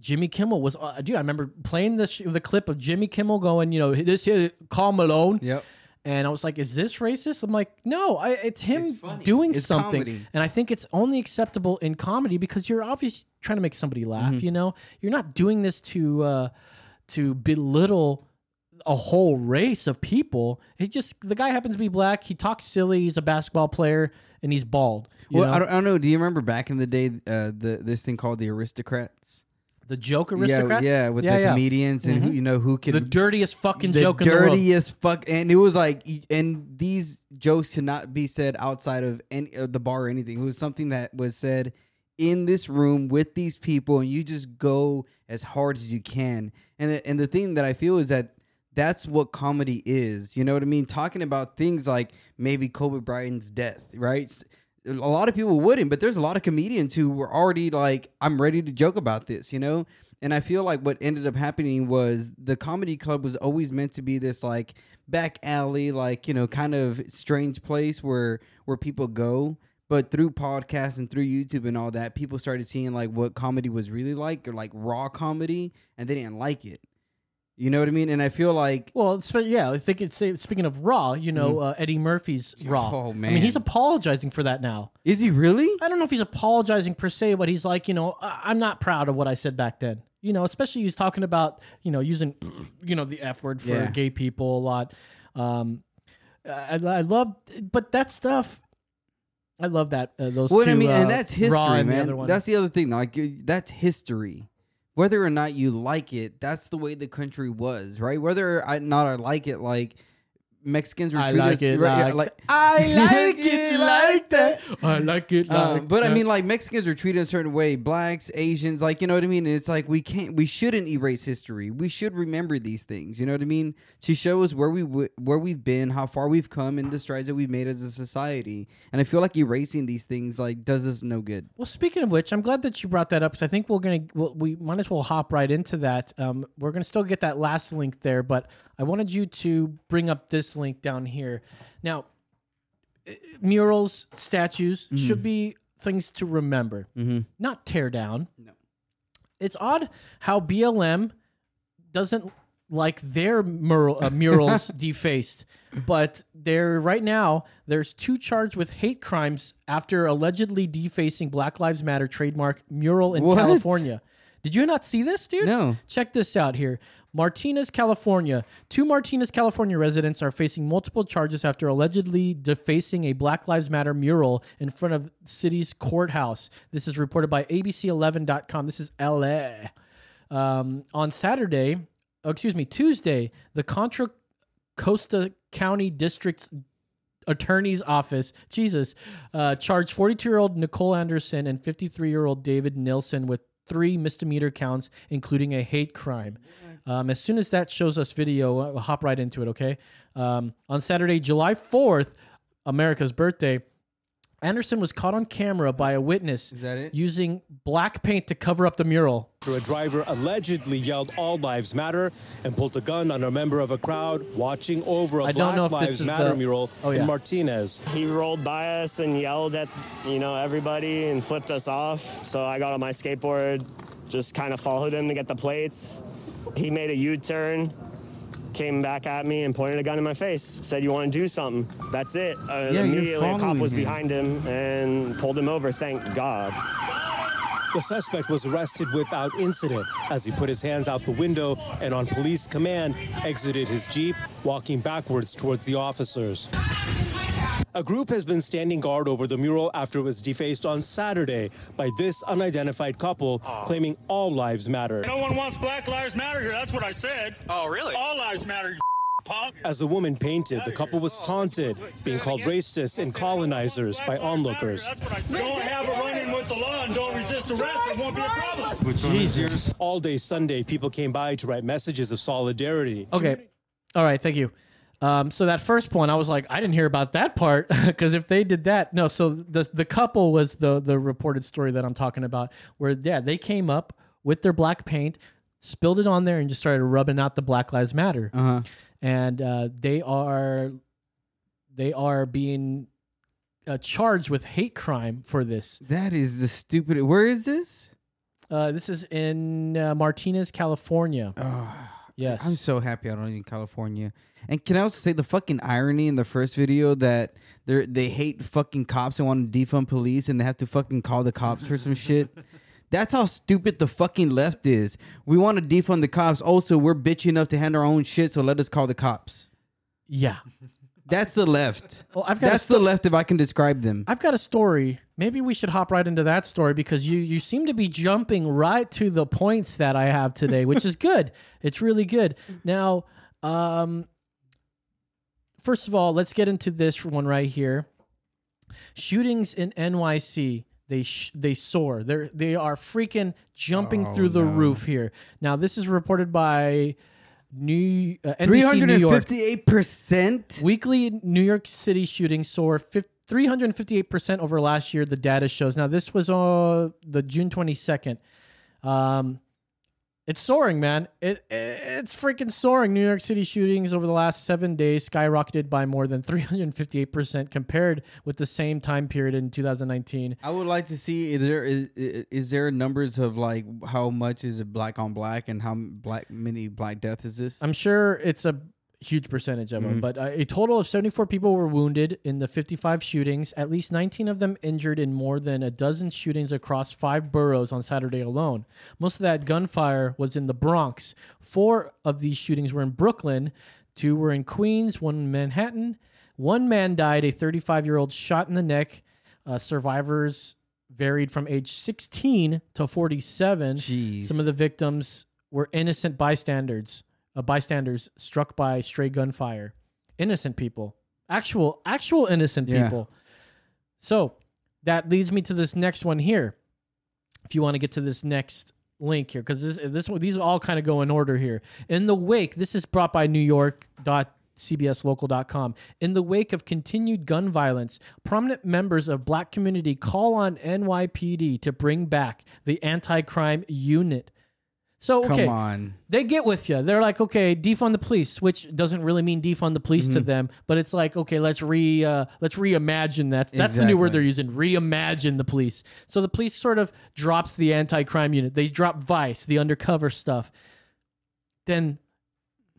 Jimmy Kimmel was uh, dude. I remember playing the sh- the clip of Jimmy Kimmel going, you know, this here, Karl Malone, Yep. and I was like, "Is this racist?" I'm like, "No, I, it's him It's funny. doing It's something." comedy. And I think it's only acceptable in comedy because you're obviously trying to make somebody laugh. Mm-hmm. You know, you're not doing this to uh, to belittle a whole race of people. He just the guy happens to be black. He talks silly. He's a basketball player and he's bald. you Well, know? I don't, I don't know. Do you remember back in the day, uh, the this thing called the aristocrats? The joke aristocrats. Yeah, yeah, with yeah, the yeah. comedians and who mm-hmm. you know who can the dirtiest fucking the joke the dirtiest fuck and it was like and these jokes cannot be said outside of any of the bar or anything it was something that was said in this room with these people and you just go as hard as you can. And the, and the thing that I feel is that that's what comedy is. You know what I mean? Talking about things like maybe Kobe Bryant's death, right? A lot of people wouldn't, but there's a lot of comedians who were already like, I'm ready to joke about this, you know? And I feel like what ended up happening was the comedy club was always meant to be this like back alley, like, you know, kind of strange place where where people go. But through podcasts and through YouTube and all that, people started seeing like what comedy was really like, or like raw comedy, and they didn't like it. You know what I mean? And I feel like Well, it's, yeah, I think it's speaking of Raw. You know, uh, Eddie Murphy's Raw. Oh, I mean, he's apologizing for that now. is he really? I don't know if he's apologizing per se, but he's like, you know, I- I'm not proud of what I said back then. You know, especially he's talking about, you know, using, [clears throat] you know, the F word for Yeah. gay people a lot. Um, I, I love, but that stuff, I love that uh, those What two. I mean, uh, and that's history, Raw and the man. other one. That's the other thing. Like that's history. Whether or not you like it, that's the way the country was, right? Whether or not I like it, like Mexicans were I treated like us- it right, yeah, like, I [laughs] like it like that. I like it like Um, but I mean, like Mexicans are treated a certain way. Blacks, Asians, like you know what I mean. And it's like we can't, we shouldn't erase history. We should remember these things. You know what I mean? To show us where we w- where we've been, how far we've come, and the strides that we've made as a society. And I feel like erasing these things like does us no good. Well, speaking of which, I'm glad that you brought that up because I think we're gonna we'll, we might as well hop right into that. Um, we're gonna still get that last link there, but I wanted you to bring up this link down here. Now, uh, murals, statues should be things to remember, Mm-hmm. not tear down. No. It's odd how BLM doesn't like their mural, uh, murals [laughs] defaced, but there right now there's two charged with hate crimes after allegedly defacing Black Lives Matter trademark mural in What? California. Did you not see this, dude? No. Check this out here. Martinez, California. Two Martinez, California residents are facing multiple charges after allegedly defacing a Black Lives Matter mural in front of city's courthouse. This is reported by ABC11.com. This is LA. Um, on Saturday, oh, excuse me, Tuesday, the Contra Costa County District's attorney's office, Jesus, uh, charged 42 year old Nicole Anderson and 53 year old David Nelson with three misdemeanor counts, including a hate crime. Um, as soon as that shows us video, we'll hop right into it, okay? Um, on Saturday, July 4th, America's birthday, Anderson was caught on camera by a witness Is that it? using black paint to cover up the mural. after a driver allegedly yelled "All Lives Matter" and pulled a gun on a member of a crowd watching over a I don't Black know if this Lives is Matter the- mural Oh, yeah. in Martinez. He rolled by us and yelled at, you know, everybody and flipped us off. So I got on my skateboard, just kind of followed him to get the plates. He made a U-turn, came back at me and pointed a gun in my face. Said, "You want to do something?" That's it. Uh, Yeah, immediately, a cop was him. behind him and pulled him over. Thank God. The suspect was arrested without incident as he put his hands out the window and, on police command, exited his Jeep, walking backwards towards the officers. A group has been standing guard over the mural after it was defaced on Saturday by this unidentified couple ah. claiming all lives matter. No one wants Black Lives Matter here. That's what I said. Oh, really? All lives matter, you [laughs] punk. As the woman painted, the couple was oh, taunted, being called racists and colonizers by onlookers. That's what I said. Don't have a run-in with the law and don't resist arrest. It won't be a problem. Jesus. All day Sunday, people came by to write messages of solidarity. Okay. All right. Thank you. Um, so that first point, I was like, I didn't hear about that part [laughs] because if they did that, no. So the the couple was the the reported story that I'm talking about, where yeah, they came up with their black paint, spilled it on there, and just started rubbing out the Black Lives Matter, Uh huh. and uh, they are they are being uh, charged with hate crime for this. That is the stupid. Where is this? Uh, this is in uh, Martinez, California. Oh, Yes. I'm so happy I don't live in California. And can I also say the fucking irony in the first video that they they hate fucking cops and want to defund police and they have to fucking call the cops for some shit. [laughs] That's how stupid the fucking left is. We want to defund the cops. Also, we're bitchy enough to handle our own shit, so let us call the cops. yeah. That's the left. Well, I've got That's sto- the left if I can describe them. I've got a story. Maybe we should hop right into that story because you you seem to be jumping right to the points that I have today, which is [laughs] good. It's really good. Now, um, first of all, let's get into this one right here. Shootings in NYC. they sh- they soar. They're they are freaking jumping Oh, through the no. roof here. Now this is reported by New uh, Three NBC hundred New York. fifty-eight percent. Weekly New York City shootings soar fif- 358% over last year, the data shows. Now, this was uh, the June 22nd. Um, it's soaring, man. It, It's freaking soaring. New York City shootings over the last seven days skyrocketed by more than 358% compared with the same time period in 2019. I would like to see is there is, is there numbers of like how much is it black on black and how black many black deaths is this? I'm sure it's a huge percentage of them, Mhm. but uh, a total of 74 people were wounded in the 55 shootings, at least 19 of them injured in more than a dozen shootings across five boroughs on Saturday alone. Most of that gunfire was in the Bronx. Four of these shootings were in Brooklyn, two were in Queens, one in Manhattan. One man died, a 35 year old shot in the neck. Uh, survivors varied from age 16 to 47. Jeez. Some of the victims were innocent bystanders, uh, bystanders struck by stray gunfire. Innocent people, actual, actual innocent Yeah. people. So that leads me to this next one here. If you want to get to this next link here, because this, this one, these all kind of go in order here. In the wake, this is brought by New York dot cbslocal.com. In the wake of continued gun violence, prominent members of black community call on NYPD to bring back the anti-crime unit. So okay, Come on. they get with you. They're like, okay, defund the police, which doesn't really mean defund the police to Mhm. them, but it's like, okay, let's re uh, let's reimagine that. That's the new word Exactly. they're using. Reimagine the police. So the police sort of drops the anti-crime unit. They drop Vice, the undercover stuff. Then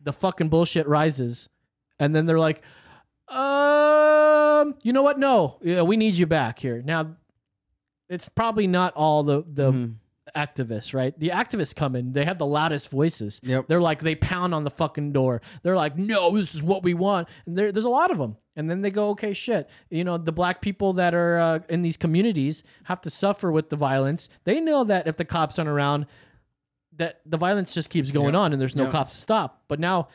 the fucking bullshit rises, and then they're like, um, you know what? No, yeah, we need you back here now. It's probably not all the the Mhm. Activists, right? The activists come in, they have the loudest voices. Yep. They're like, they pound on the fucking door. They're like, no, this is what we want. And there, there's a lot of them. And then they go, okay, shit. You know, the black people that are uh, in these communities have to suffer with the violence. They know that if the cops aren't around, that the violence just keeps going Yep. on and there's no Yep. cops to stop. But now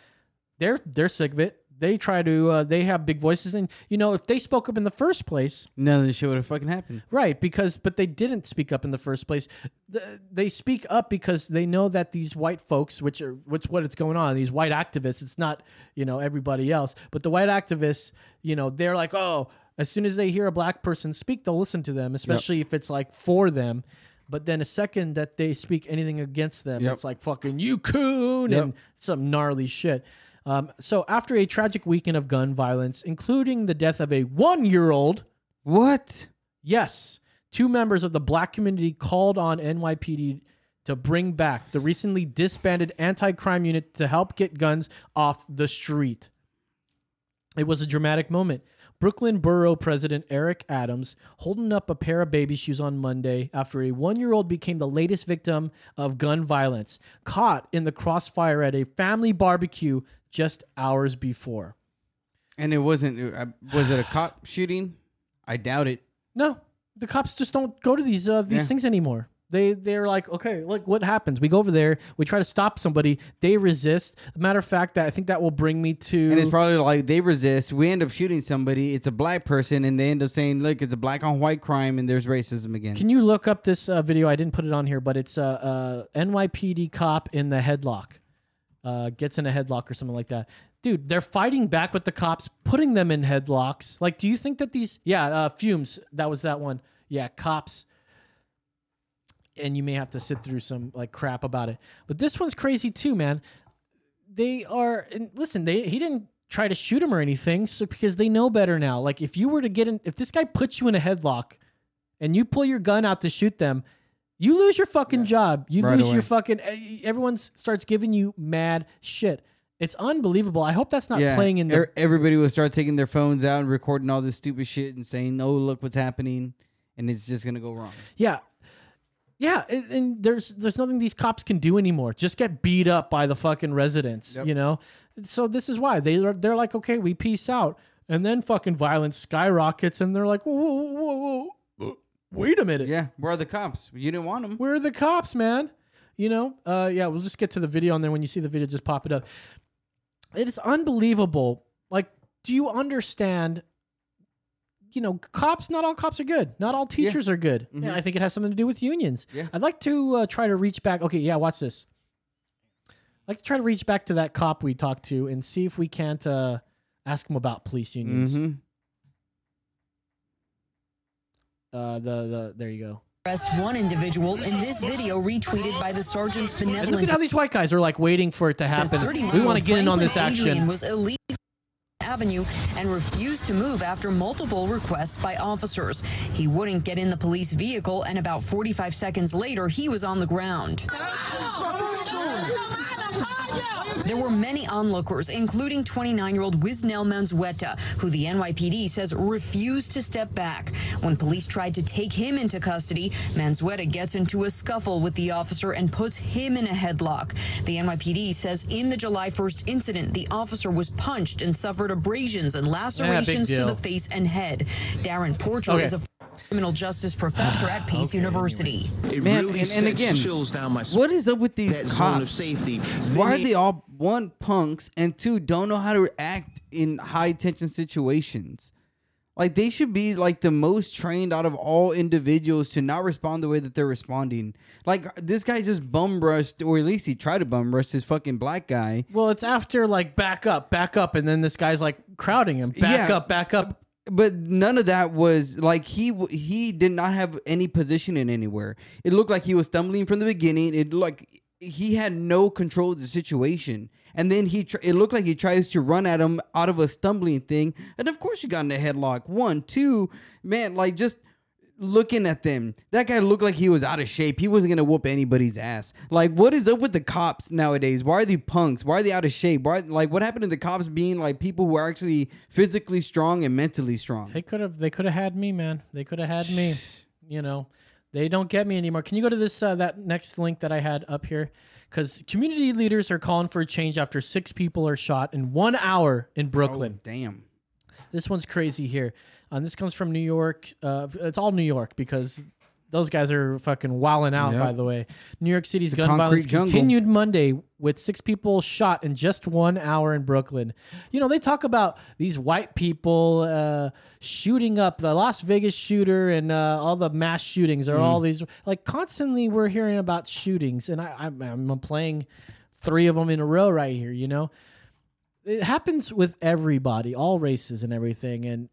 they're they're sick of it. They try to uh, they have big voices and you know if they spoke up in the first place, None of this shit would have fucking happened. Right, because but they didn't speak up in the first place. The, they speak up because they know that these white folks, which are what's what it's going on, these white activists. It's not you know everybody else, but the white activists, you know, they're like, oh, as soon as they hear a black person speak, they'll listen to them, especially if it's like for them. But then a second that they speak anything against them, Yep. it's like fucking you coon Yep. and some gnarly shit. Um, so after a tragic weekend of gun violence, including the death of a one-year-old. What? Yes. Two members of the black community called on NYPD to bring back the recently disbanded anti crime unit to help get guns off the street. It was a dramatic moment. Brooklyn Borough President Eric Adams holding up a pair of baby shoes on Monday after a one year old became the latest victim of gun violence, caught in the crossfire at a family barbecue just hours before. And it wasn't. Uh, was it a [sighs] cop shooting? I doubt it. No, the cops just don't go to these uh, these Yeah. things anymore. They they're like, okay, look what happens. We go over there, we try to stop somebody, they resist. Matter of fact, that I think that will bring me to And it's probably like they resist. We end up shooting somebody. It's a black person, and they end up saying, "Look, it's a black on white crime, and there's racism again." Can you look up this uh, video? I didn't put it on here, but it's a, a NYPD cop in the headlock. Uh, gets in a headlock or something like that. Dude, they're fighting back with the cops, putting them in headlocks. Like, do you think that these? Yeah, uh, fumes. That was that one. Yeah, cops. And you may have to sit through some like crap about it. But this one's crazy too, man. They are. And listen, they he didn't try to shoot him or anything, so because they know better now. Like, if you were to get in, if this guy puts you in a headlock and you pull your gun out to shoot them, you lose your fucking job. You Right lose away. your fucking. eh, Everyone starts giving you mad shit. It's unbelievable. I hope that's not playing in the. Er- everybody will start taking their phones out and recording all this stupid shit and saying, "Oh, look what's happening," and it's just gonna go wrong. yeah, yeah, and, and there's there's nothing these cops can do anymore. Just get beat up by the fucking residents. Yep. You know. So this is why they are they're like, okay, we peace out, and then fucking violence skyrockets, and they're like, whoa, whoa, whoa, whoa. Wait a minute. Yeah, where are the cops? You didn't want them. Where are the cops, man? You know, uh, yeah, we'll just get to the video, and then when you see the video, just pop it up. It is unbelievable. Like, do you understand you know, cops. Not all cops are good. Not all teachers are good. Yeah, I think it has something to do with unions. Yeah. I'd like to uh, try to reach back. Okay, yeah, watch this. I'd like to try to reach back to that cop we talked to and see if we can't uh, ask him about police unions. Mhm. Uh, the the there you go. Arrest one individual in this video retweeted by the sergeant's And look at how these white guys are like waiting for it to happen. We want to get in on this Franklin Adrian action. Was illegal Avenue and refused to move after multiple requests by officers. He wouldn't get in the police vehicle, and about 45 seconds later, he was on the ground. There were many onlookers, including 29-year-old Wisnel Manzueta, who the NYPD says refused to step back. When police tried to take him into custody, Manzueta gets into a scuffle with the officer and puts him in a headlock. The NYPD says in the July 1st incident, the officer was punched and suffered abrasions and lacerations to the face and head. Darren Porcher Okay. is a criminal justice professor at [sighs] Pace University. It Man, really and, and again, chills down my what is up with these that of cops? safety. Why are they all one punks and two don't know how to act in high tension situations? Like they should be like the most trained out of all individuals to not respond the way that they're responding. Like this guy just bum rushed, or at least he tried to bum rush this fucking black guy. Well, it's after like back up, back up, and then this guy's like crowding him. Back Yeah. up, back up. But none of that was like he he did not have any position in anywhere. It looked like he was stumbling from the beginning. It like he had no control of the situation. And then he tr- it looked like he tries to run at him out of a stumbling thing. And of course you got in a headlock. One, two, man, like just looking at them. That guy looked like he was out of shape. He wasn't gonna whoop anybody's ass. Like, what is up with the cops nowadays? Why are they punks? Why are they out of shape? Why like what happened to the cops being like people who are actually physically strong and mentally strong? They could have. They could have had me, man. They could have had me. [sighs] You know, they don't get me anymore. Can you go to this uh, that next link that I had up here? Because community leaders are calling for a change after six people are shot in one hour in Brooklyn. Oh, damn. This one's crazy here. Um, this comes from New York. Uh, it's all New York because those guys are fucking wilding out. Yep. By the way, New York City's The gun violence jungle. continued Monday with six people shot in just one hour in Brooklyn. You know they talk about these white people uh, shooting up the Las Vegas shooter and uh, all the mass shootings are Mm. all these like constantly we're hearing about shootings and I, I'm, I'm playing three of them in a row right here. You know it happens with everybody, all races and everything. And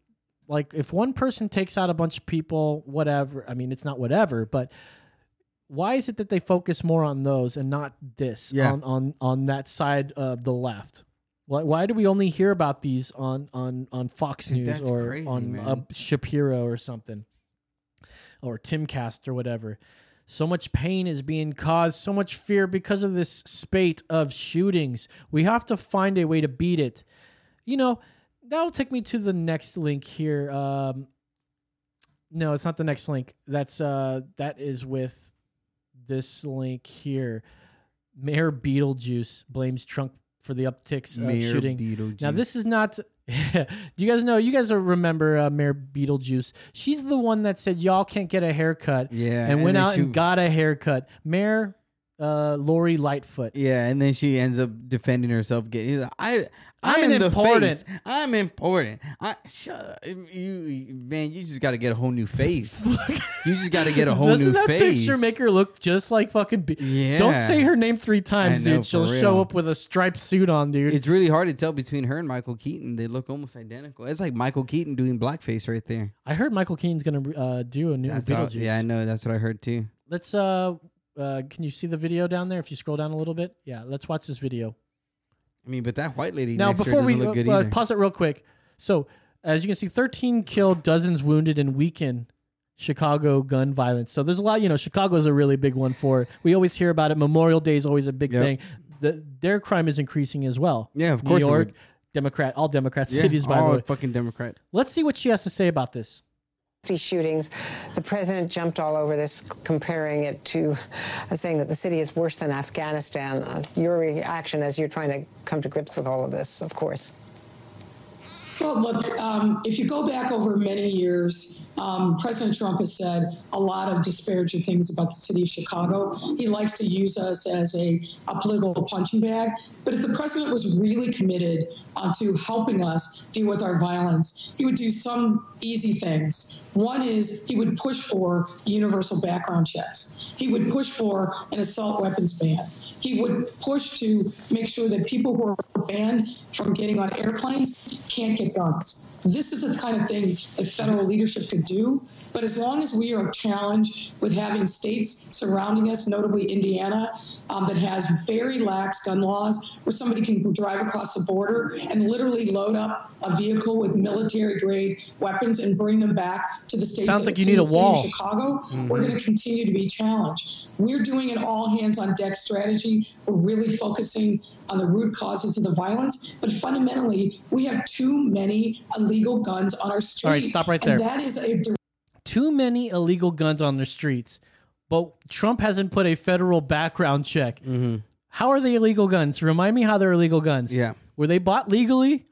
like, if one person takes out a bunch of people, whatever. I mean, it's not whatever, but why is it that they focus more on those and not this Yeah. on on on that side of the left? Why, why do we only hear about these on on on Fox Dude, News or crazy, on uh, Shapiro or something or Timcast or whatever? So much pain is being caused, so much fear because of this spate of shootings. We have to find a way to beat it. You know, that'll take me to the next link here. Um, no, it's not the next link. That's uh, that is with this link here. Mayor Beetlejuice blames Trump for the upticks of Mayor shooting. Beetlejuice. Now this is not. [laughs] Do you guys know? You guys remember uh, Mayor Beetlejuice? She's the one that said y'all can't get a haircut. Yeah, and, and went out and got a haircut. Mayor uh, Lori Lightfoot. Yeah, and then she ends up defending herself. Getting I, I'm I'm, the important- face. I'm important. I shut up. You man, you just got to get a whole new face. [laughs] you just got to get a whole Doesn't new that face. picture make her look just like fucking? Yeah. Don't say her name three times, know, dude. She'll for show up with a striped suit on, dude. It's really hard to tell between her and Michael Keaton. They look almost identical. It's like Michael Keaton doing blackface right there. I heard Michael Keaton's gonna uh, do a new That's Beetlejuice. yeah, I know. That's what I heard too. Let's uh, uh, can you see the video down there? If you scroll down a little bit, yeah. Let's watch this video. I mean, but that white lady now next before we look good uh, either. pause it real quick. So as you can see, 13 killed, dozens wounded, and weakened. Chicago gun violence. So there's a lot. You know, Chicago's a really big one for it. We always hear about it. Memorial Day is always a big Yep. thing. The, their crime is increasing as well. Yeah, of New course it York. Democrat, all Democrat yeah, cities, by all the way. fucking Democrat. Let's see what she has to say about this. Shootings, the president jumped all over this, comparing it to uh, saying that the city is worse than Afghanistan. Uh, your reaction as you're trying to come to grips with all of this, of course. Well, look, um, if you go back over many years, um, President Trump has said a lot of disparaging things about the city of Chicago. He likes to use us as a, a political punching bag. But if the president was really committed uh, to helping us deal with our violence, he would do some easy things. One is he would push for universal background checks. He would push for an assault weapons ban. He would push to make sure that people who are banned from getting on airplanes can't get guns. This is the kind of thing that federal leadership could do. But as long as we are challenged with having states surrounding us, notably Indiana, um, that has very lax gun laws, where somebody can drive across the border and literally load up a vehicle with military grade weapons and bring them back to the states. Sounds like you need the a city of wall. Chicago, we're going to continue to be challenged. We're doing an all hands on deck strategy. We're really focusing on the root causes of the violence. But fundamentally, we have too many illegal guns on our street. All right, stop right And there. that is a Too many illegal guns on the streets, but Trump hasn't put a federal background check. Mm-hmm. How are they illegal guns? Remind me how they're illegal guns. Yeah. Were they bought legally?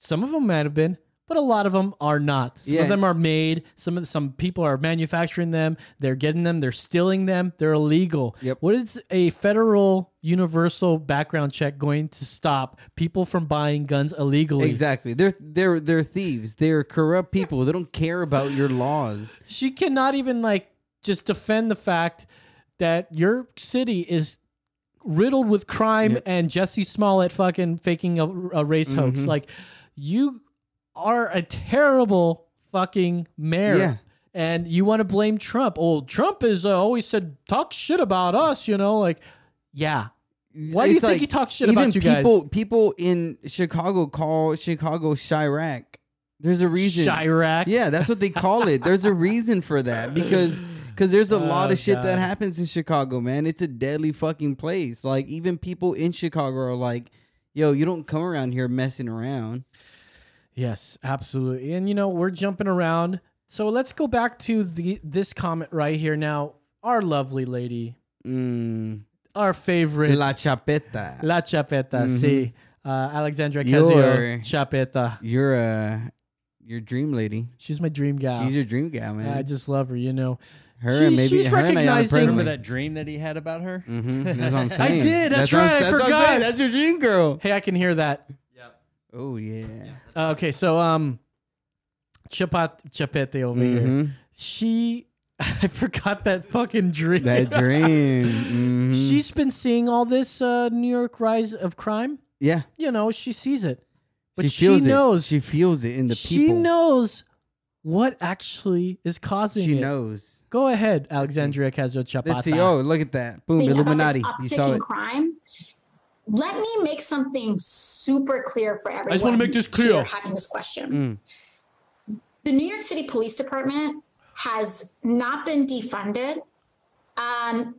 Some of them might have been, but a lot of them are not. Some Yeah. of them are made. Some of some people are manufacturing them. They're getting them. They're stealing them. They're illegal. Yep. What is a federal universal background check going to stop people from buying guns illegally? Exactly. They're they're they're thieves. They're corrupt people. They don't care about your laws. She cannot even like just defend the fact that your city is riddled with crime Yep. and Jussie Smollett fucking faking a, a race hoax. Mhm. Like you are a terrible fucking mayor. Yeah. And you want to blame Trump? Oh, Trump has uh, always said talk shit about us. You know, like, yeah. Why do you It's think he talks shit even about you guys? people, People in Chicago call Chicago Chiraq. There's a reason. Chiraq? Yeah, that's what they call it. There's a reason for that because because there's a [laughs] lot Oh, of shit God. that happens in Chicago, man. It's a deadly fucking place. Like even people in Chicago are like, "Yo, you don't come around here messing around." Yes, absolutely. And you know, we're jumping around. So let's go back to the this comment right here now. Our lovely lady, Mm. our favorite La Chapeta. La Chapeta, Mhm. see. Uh, Alexandra You're- Casio Chapeta. You're a your dream lady. She's my dream gal. She's your dream gal, man. I just love her, you know. her She- and maybe she's her and recognizing- Presley. Remember that dream that he had about her? Mhm, That's what I'm [laughs] I did. That's, what I'm- right. I that's what I'm forgot. saying. That's your dream girl. Hey, I can hear that. Oh yeah. Uh, okay, so um, Chapat Chapete over here. Mhm. She, [laughs] I forgot that fucking dream. That [laughs] dream. Mhm. She's been seeing all this uh, New York rise of crime. yeah. You know, she sees it, but she she, feels it. knows. She feels it in the people. she people. knows what actually is causing it. She it. knows. Go ahead, Alexandria Casio Chapata. Let's see. Oh, look at that. Boom. thing Illuminati. about You this saw uptick in it. crime. Let me make something super clear for everyone. I just wanna make this clear. here Having this question, Mm. the New York City Police Department has not been defunded. Um,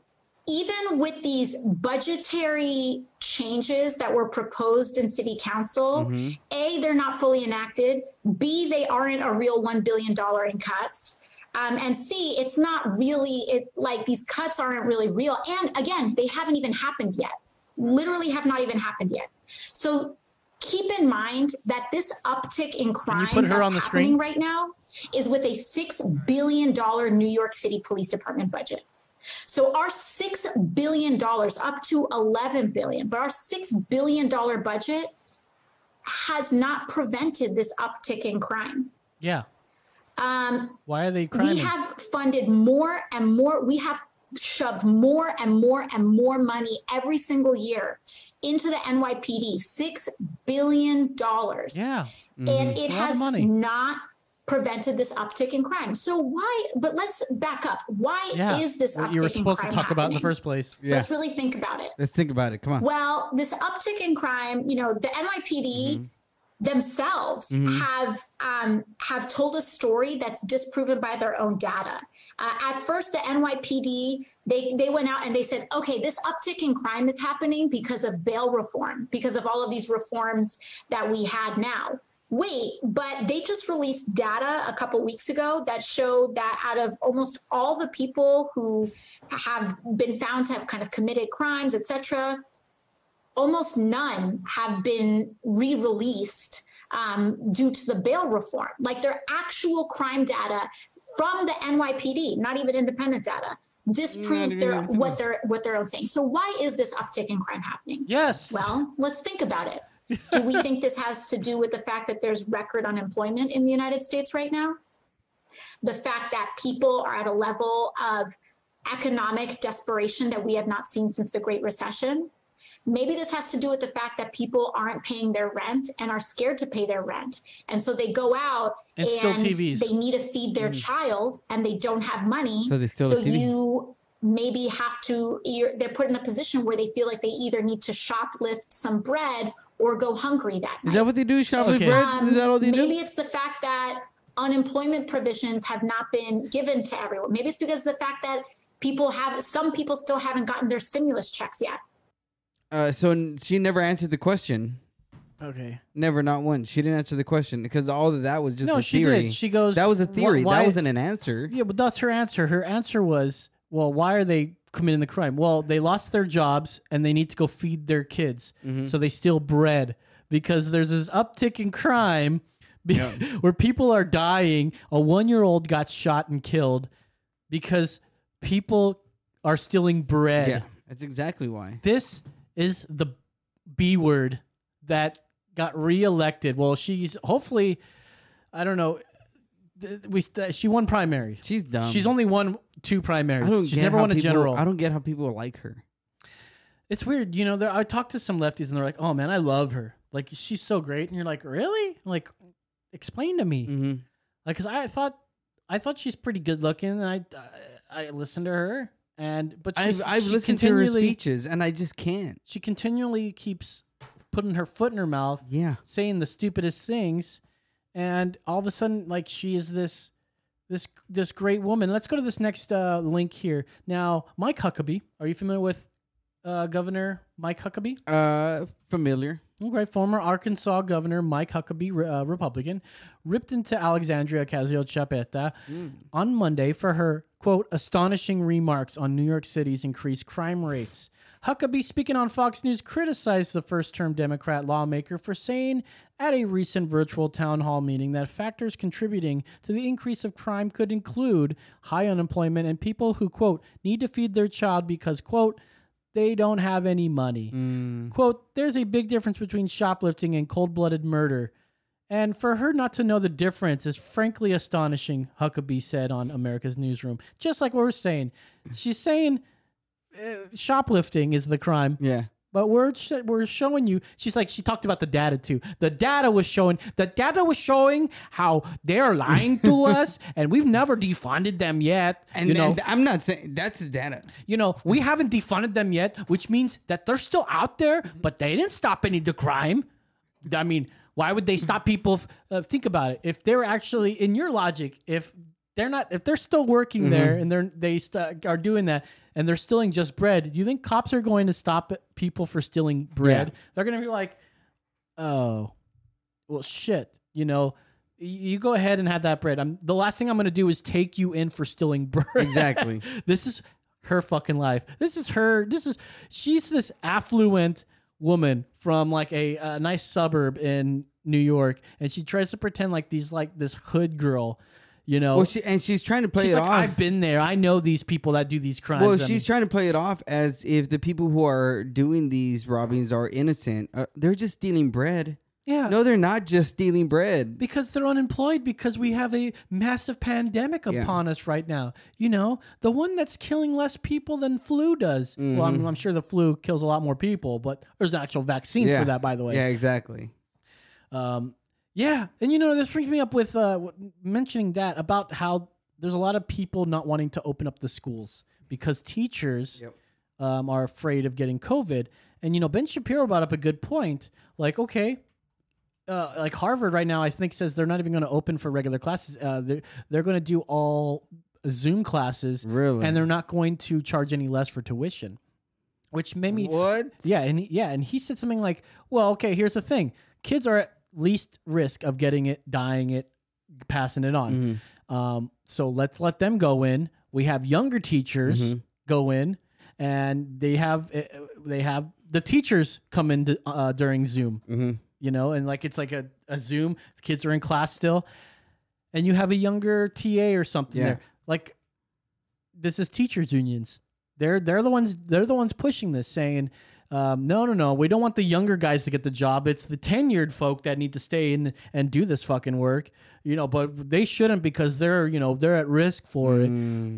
even with these budgetary changes that were proposed in City Council, Mhm. a, they're not fully enacted. B, they aren't a real $1 billion in cuts. Um, and C, it's not really, it like these cuts aren't really real. And again, they haven't even happened yet. Literally have not even happened yet. So keep in mind that this uptick in crime that's happening screen? right now is with a $6 billion New York City Police Department budget. So our six billion dollars, up to 11 billion, but our six billion dollar budget has not prevented this uptick in crime. Yeah. Um, Why are they crying? we have funded more and more. We have shoved more and more and more money every single year into the NYPD. Six billion dollars. yeah. And Mhm. it A lot of has money. not prevented this uptick in crime. So why? But let's back up. Why Yeah. is this What uptick you were in supposed to crime talk about in the first place. Yeah. Let's really think about it. Let's think about it. Come on. Well, this uptick in crime, you know, the NYPD themselves Mhm. have um, have told a story that's disproven by their own data. Uh, at first, the NYPD they they went out and they said, okay, this uptick in crime is happening because of bail reform, because of all of these reforms that we had now. Wait, but they just released data a couple weeks ago that showed that out of almost all the people who have been found to have kind of committed crimes, et cetera, almost none have been re-released um, due to the bail reform. Like their actual crime data from the NYPD, not even independent data, disproves mm, even their what they're what they're saying. So why is this uptick in crime happening? Yes. Well, let's think about it. [laughs] Do we think this has to do with the fact that there's record unemployment in the United States right now? The fact that people are at a level of economic desperation that we have not seen since the Great Recession? Maybe this has to do with the fact that people aren't paying their rent and are scared to pay their rent. And so they go out And and, steal TVs. they need to feed their child and they don't have money. So they steal so a TV. you maybe have to you're, they're put in a position where they feel like they either need to shoplift some bread or go hungry that Is that what they do? Shoplift Okay. bread? um, Is that all they maybe do? it's the fact that unemployment provisions have not been given to everyone. Maybe it's because of the fact that people have some people still haven't gotten their stimulus checks yet. Uh, so n- she never answered the question. Okay. Never, not once. She didn't answer the question because all of that was just no, a she theory. did. She goes. that was a theory. why- that wasn't an answer. Yeah, but that's her answer. Her answer was, well, why are they committing the crime? Well, they lost their jobs and they need to go feed their kids. Mm-hmm. So they steal bread because there's this uptick in crime be- [laughs] where people are dying. A one year old got shot and killed because people are stealing bread. Yeah, that's exactly why. This is the B word that got reelected. Well, she's hopefully, I don't know. th- We st- she won primary. She's dumb. She's only won two primaries. I don't She's get never how won a people- general. I don't get how people like her. It's weird, you know. There, I talked to some lefties and they're like, "Oh man, I love her. Like she's so great." And you're like, "Really? Like, explain to me." Mm-hmm. Like, cause I thought, I thought she's pretty good looking, and I, I listened to her, and but she's, I've, I've listened to her speeches and I just can't. She continually keeps putting her foot in her mouth, Yeah. saying the stupidest things, and all of a sudden, like she is this, this, this great woman. Let's go to this next uh, link here. Now, Mike Huckabee. Are you familiar with uh, Governor Mike Huckabee? Uh, familiar. Okay, former Arkansas Governor Mike Huckabee, uh, Republican, ripped into Alexandria Ocasio Chapeta on Monday for her, quote, astonishing remarks on New York City's increased crime rates. Huckabee, speaking on Fox News, criticized the first term Democrat lawmaker for saying at a recent virtual town hall meeting that factors contributing to the increase of crime could include high unemployment and people who, quote, need to feed their child because, quote, they don't have any money. Quote, there's a big difference between shoplifting and cold blooded murder. And for her not to know the difference is frankly astonishing, Huckabee said on America's Newsroom. Just like what we're saying. She's saying uh, shoplifting is the crime. Yeah. But we're sh- we're showing you. She's like she talked about the data too. The data was showing. The data was showing how they're lying to [laughs] us, and we've never defunded them yet. And, you know, and I'm not saying that's data. you know, we haven't defunded them yet, which means that they're still out there, but they didn't stop any of the crime. I mean, why would they stop people? f- Uh, think about it. If they're actually, in your logic, if they're not, if they're still working mm-hmm. there and they're they st- are doing that and they're stealing just bread, do you think cops are going to stop people for stealing bread? They're going to be like, oh, well, shit. You know, you go ahead and have that bread. I'm the last thing I'm going to do is take you in for stealing [laughs] bread. Exactly. this is her fucking life. This is her. This is she's this affluent woman from like a, a nice suburb in New York, and she tries to pretend like these like this hood girl. You know, Well, she and she's trying to play she's it like, off. I've been there. I know these people that do these crimes. well, I she's mean- trying to play it off as if the people who are doing these robbings are innocent. Uh, they're just stealing bread. yeah. No, they're not just stealing bread. because they're unemployed because we have a massive pandemic Yeah. upon us right now. You know, the one that's killing less people than flu does. Well, I'm, I'm sure the flu kills a lot more people, but there's an actual vaccine Mm-hmm. yeah. for that, by the way. Yeah, exactly. Um, yeah, and you know this brings me up with uh, mentioning that about how there's a lot of people not wanting to open up the schools because teachers Yep. um, are afraid of getting COVID. And you know Ben Shapiro brought up a good point. Like, okay, uh, like Harvard right now, I think says they're not even going to open for regular classes. Uh, they're they're going to do all Zoom classes, Really? and they're not going to charge any less for tuition. Which made me What? yeah, and yeah, and he said something like, "Well, okay, here's the thing: kids are least risk of getting it, dying it, passing it on. Mm-hmm. Um, so let's let them go in. We have younger teachers Mm-hmm. go in, and they have uh, they have the teachers come in to, uh, during Zoom. Mm-hmm. you know, and like it's like a, a Zoom. The kids are in class still, and you have a younger TA or something Yeah. there. Like this is teachers unions. They're they're the ones they're the ones pushing this, saying, um, no, no, no, we don't want the younger guys to get the job. It's the tenured folk that need to stay in and do this fucking work, you know. But they shouldn't because they're you know they're at risk for it.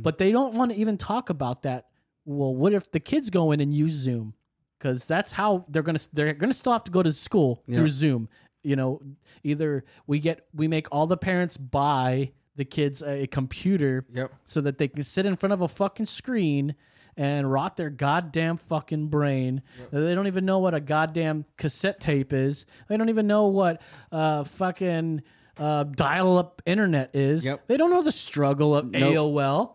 But they don't want to even talk about that. Well, what if the kids go in and use Zoom? Because that's how they're gonna they're gonna still have to go to school Yeah. through Zoom. You know, either we get we make all the parents buy the kids a, computer Yep. so that they can sit in front of a fucking screen and rot their goddamn fucking brain. They don't even know what a goddamn cassette tape is. They don't even know what uh, fucking uh, dial-up internet is. Yep. They don't know the struggle of Nope. AOL.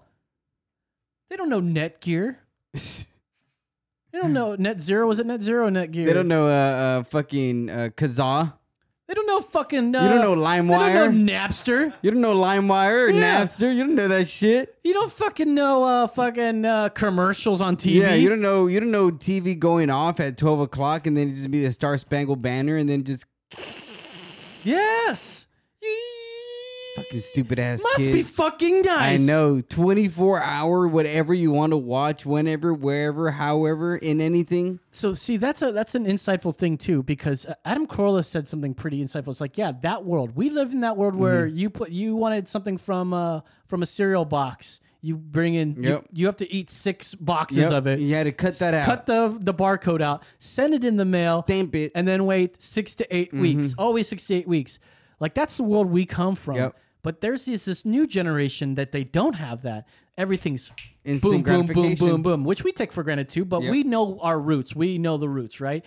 They don't know Netgear. [laughs] they don't know Net Zero. Was it Net Zero or Netgear? They don't know uh, uh fucking uh, Kazaa. They don't know fucking. Uh, You don't know They LimeWire. don't know Napster. You don't know LimeWire or Yeah. Napster. You don't know that shit. You don't fucking know uh, fucking uh, commercials on TV. Yeah, you don't know. You don't know TV going off at twelve o'clock and then it just be the Star Spangled Banner and then just Yes. Fucking stupid ass. Must kids. be fucking nice. I know. Twenty four hour, whatever you want to watch, whenever, wherever, however, in anything. So see, that's a that's an insightful thing too, because uh, Adam Carolla said something pretty insightful. It's like, yeah, that world. We live in that world where Mm-hmm. you put you wanted something from uh from a cereal box. You bring in, you, Yep. you have to eat six boxes Yep. of it. You had to cut that out. Cut the the barcode out, send it in the mail, stamp it, and then wait six to 8 weeks. Always six to eight weeks. Like that's the world we come from. Yep. But there's this this new generation that they don't have that. Everything's Instant boom, boom, boom, boom, boom, which we take for granted too. But Yep. we know our roots. We know the roots, right?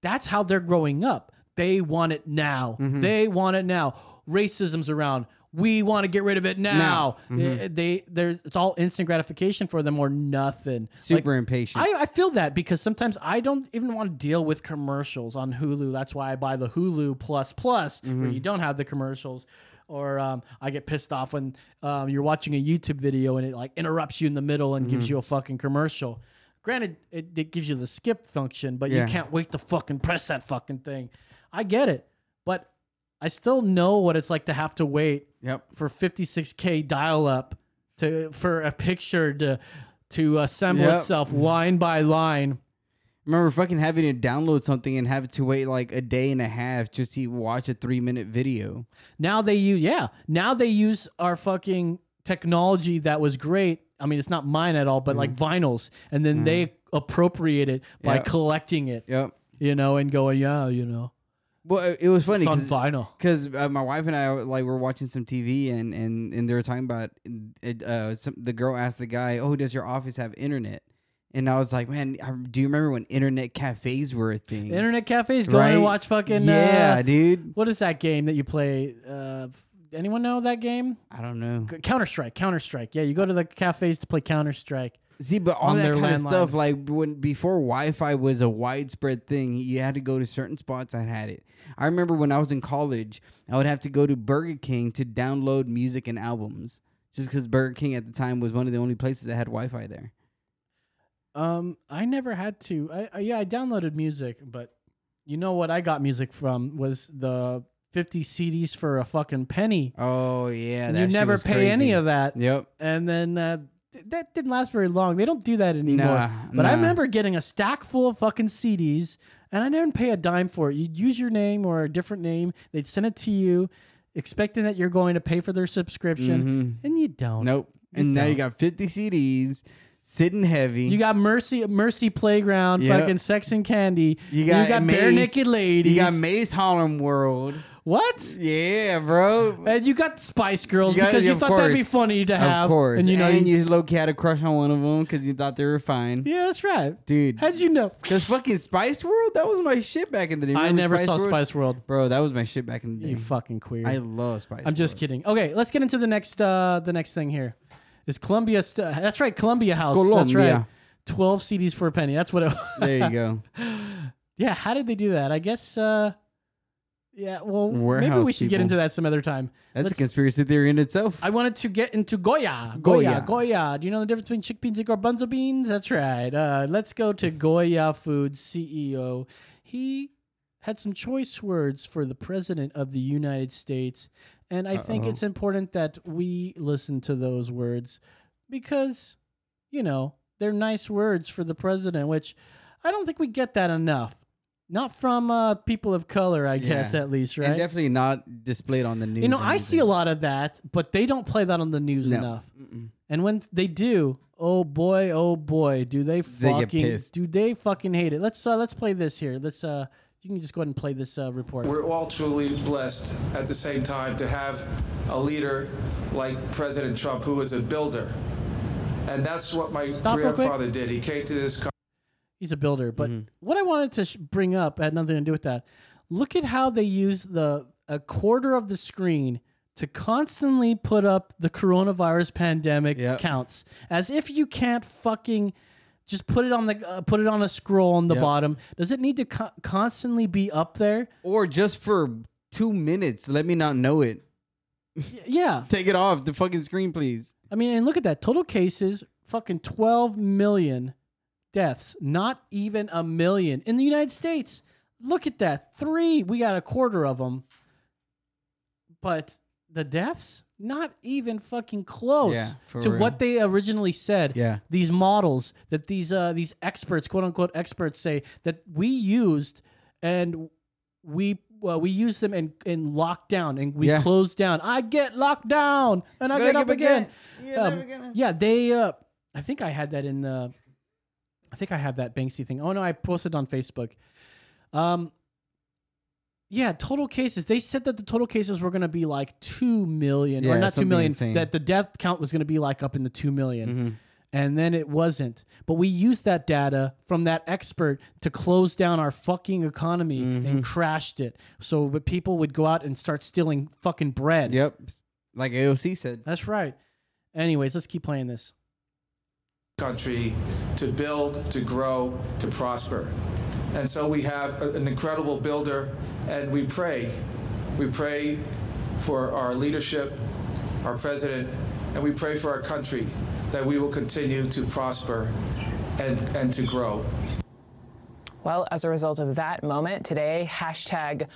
That's how they're growing up. They want it now. Mm-hmm. They want it now. Racism's around. We want to get rid of it now. Now. Mhm. Eh, They, they, it's all instant gratification for them or nothing. Super Like, impatient. I, I feel that because sometimes I don't even want to deal with commercials on Hulu. That's why I buy the Hulu Plus Plus, where Mhm. you don't have the commercials. Or um, I get pissed off when um, you're watching a YouTube video and it like interrupts you in the middle and gives Mhm. you a fucking commercial. Granted, it, it gives you the skip function, but Yeah. you can't wait to fucking press that fucking thing. I get it, but I still know what it's like to have to wait Yep. for 56k dial up to for a picture to to assemble Yep. itself line by line. Remember fucking having to download something and have to wait like a day and a half just to watch a three minute video. Now they use yeah. Now they use our fucking technology that was great. I mean, it's not mine at all, but like vinyls, and then they appropriate it by Mm-hmm. Yep. collecting it. Yep. You know, and going, yeah, you know, Well, it- was funny on cause, vinyl. because uh, my wife and I like were watching some TV and and and they were talking about. Uh, some, the girl asked the guy, "Oh, does your office have internet?" And I was like, "Man, I- do you remember when internet cafes were a thing?" internet cafes. Go Right? and watch fucking Yeah, uh, dude. What is that game that you play? Uh, anyone know that game? I don't know. Counter Strike. Counter Strike. Yeah, you go to the cafes to play Counter Strike. See, but all that kind of stuff, like when before Wi-Fi was a widespread thing, you had to go to certain spots that had it. I remember when I was in college, I would have to go to Burger King to download music and albums, just because Burger King at the time was one of the only places that had Wi-Fi there. Um, I never had to. I, I yeah, I downloaded music, but you know what I got music from was the 50 CDs for a fucking penny. Oh yeah, And you never pay any of that. Yep. And then uh, th- that didn't last very long. They don't do that anymore. Nah, but I remember getting a stack full of fucking CDs, and I didn't pay a dime for it. You'd use your name or a different name. They'd send it to you, expecting that you're going to pay for their subscription, and you don't. Mm-hmm. Nope. And now you got 50 CDs sitting heavy. You got Marcy, Marcy Playground, Yep. fucking Sex and Candy. You got, Bare Maze- Naked Ladies. You got Mase Harlem World. What? Yeah, bro. And you got Spice Girls You got- because you thought that'd be course. funny to have. Of course. And you know, you, you low key had a crush on one of them because you thought they were fine. yeah, that's right. Dude. How'd you know? Because fucking Spice World, that was my shit back in the day. I Remember never saw World? Spice World. Bro, that was my shit back in the day. You fucking queer. I love Spice I'm just kidding. Okay, let's get into the next uh the next thing here. Is Columbia st- that's right, Columbia House. That's right. 12 CDs for a penny. That's what it was. There you go. [laughs] yeah, how did they do that? I guess uh yeah, well maybe we should get into that some other time. That's Let's- a conspiracy theory in itself. I wanted to get into Goya. Goya. Goya. Goya. Do you know the difference between chickpeas and garbanzo beans? That's right. Uh, let's go to Goya Foods CEO. He had some choice words for the president of the United States, and I think Uh-oh. it's important that we listen to those words because, you know, they're nice words for the president, which I don't think we get that enough. Not from uh, people of color, I guess, Yeah. at least, right? And definitely not displayed on the news. You know, I see a lot of that, but they don't play that on the news No. enough. And when they do, oh boy, oh boy, do they They fucking pissed. do they fucking hate it? Let's uh, let's play this here. Let's uh, you can just go ahead and play this uh, report. We're all truly blessed at the same time to have a leader like President Trump who is a builder. And that's what my Stop grandfather did. He came to this country. He's a builder, but Mm-hmm. what I wanted to sh- bring up had nothing to do with that. Look at how they use the a quarter of the screen to constantly put up the coronavirus pandemic counts, as if you can't fucking just put it on the uh, put it on a scroll on the Yep. bottom. Does it need to co- constantly be up there? Or just for two minutes, let me not know it. Yeah. [laughs] Take it off the fucking screen, please. I mean, and look at that. Total cases, fucking 12 million deaths. Not even a million in the United States. Look at that. Three. We got a quarter of them. But the deaths, not even fucking close Yeah, for to real. what they originally said. Yeah. These models that these uh these experts, quote unquote experts say that we used and we well, we used them in, in lockdown and we Yeah. closed down. I get locked down and I get up get again. You're Um, never gonna- yeah, they. Uh, I think I had that in the. I think I have that Banksy thing. Oh no, I posted on Facebook. Um. Yeah, total cases. They said that the total cases were going to be like two million, or not 2 million, insane. That the death count was going to be like up in the two million. Mhm. and then it wasn't. But we used that data from that expert to close down our fucking economy Mm-hmm. and crashed it. So that people would go out and start stealing fucking bread. Yep. Like AOC said. That's right. Anyways, let's keep playing this. country to build, to grow, to prosper. And so we have a- an incredible builder, and we pray. We pray for our leadership, our president, and we pray for our country that we will continue to prosper and, and to grow. Well, as a result of that moment today, hashtag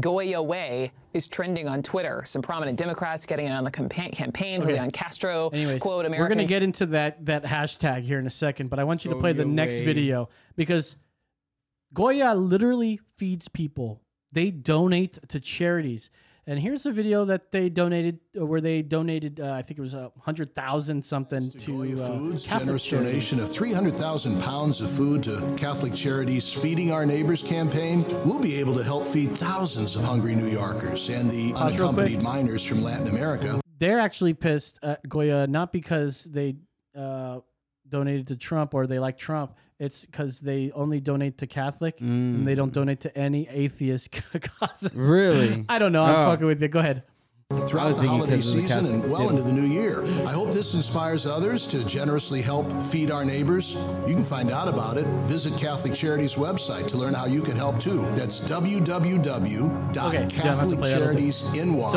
Goya Way is trending on Twitter. Some prominent Democrats getting in on the campaign. campaign Okay. Julian Castro, Anyways, quote, we're going to get into that that hashtag here in a second, but I want you to Go play the your next video because Goya literally feeds people. They donate to charities. And here's a video that they donated, uh, where they donated, uh, I think it was a hundred thousand something to uh, Foods, Catholic generous donation of 300,000 pounds of food to Catholic Charities Feeding Our Neighbors campaign. We'll be able to help feed thousands of hungry New Yorkers and the Pause unaccompanied minors from Latin America. They're actually pissed at Goya not because they uh, donated to Trump or they like Trump. It's because they only donate to Catholic and they don't donate to any atheist [laughs] causes. Mm. Really? I don't know. I'm Oh. fucking with you. Go ahead. I Throughout the holiday because the season and well deal. into the new year. I hope this inspires others to generously help feed our neighbors. You can find out about it. Visit Catholic Charities website to learn how you can help too. That's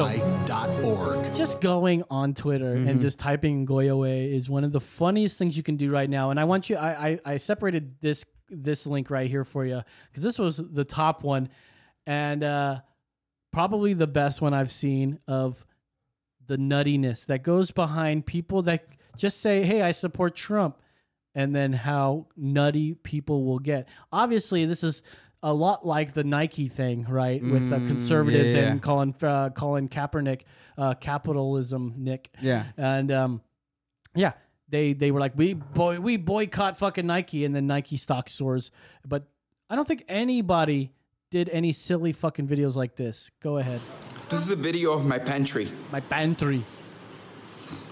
www.catholiccharities.ny.org. Just going on Twitter Mm-hmm. and just typing Goya Way is one of the funniest things you can do right now. And I want you, I, I, I separated this this link right here for you because this was the top one and uh, probably the best one I've seen of the nuttiness that goes behind people that just say, "Hey, I support Trump," and then how nutty people will get. Obviously, this is a lot like the Nike thing, right? With the Mm, conservatives yeah, yeah. and Colin uh, Colin Kaepernick, uh, capitalism, Nick. Yeah. and um, yeah, they they were like, we boy we boycott fucking Nike, and then Nike stock soars. But I don't think anybody did any silly fucking videos like this. Go ahead, This is a video of my pantry my pantry.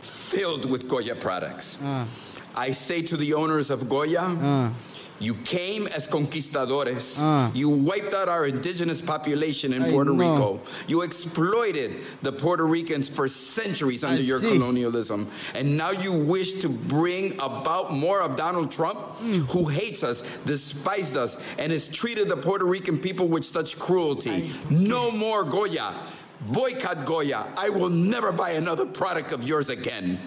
filled with Goya products. Uh. I say to the owners of Goya, uh. You came as conquistadores. Ah. You wiped out our indigenous population in I Puerto know. Rico. You exploited the Puerto Ricans for centuries under your see. colonialism. And now you wish to bring about more of Donald Trump, hmm. who hates us, despised us, and has treated the Puerto Rican people with such cruelty. No more Goya. Boycott Goya. I will never buy another product of yours again.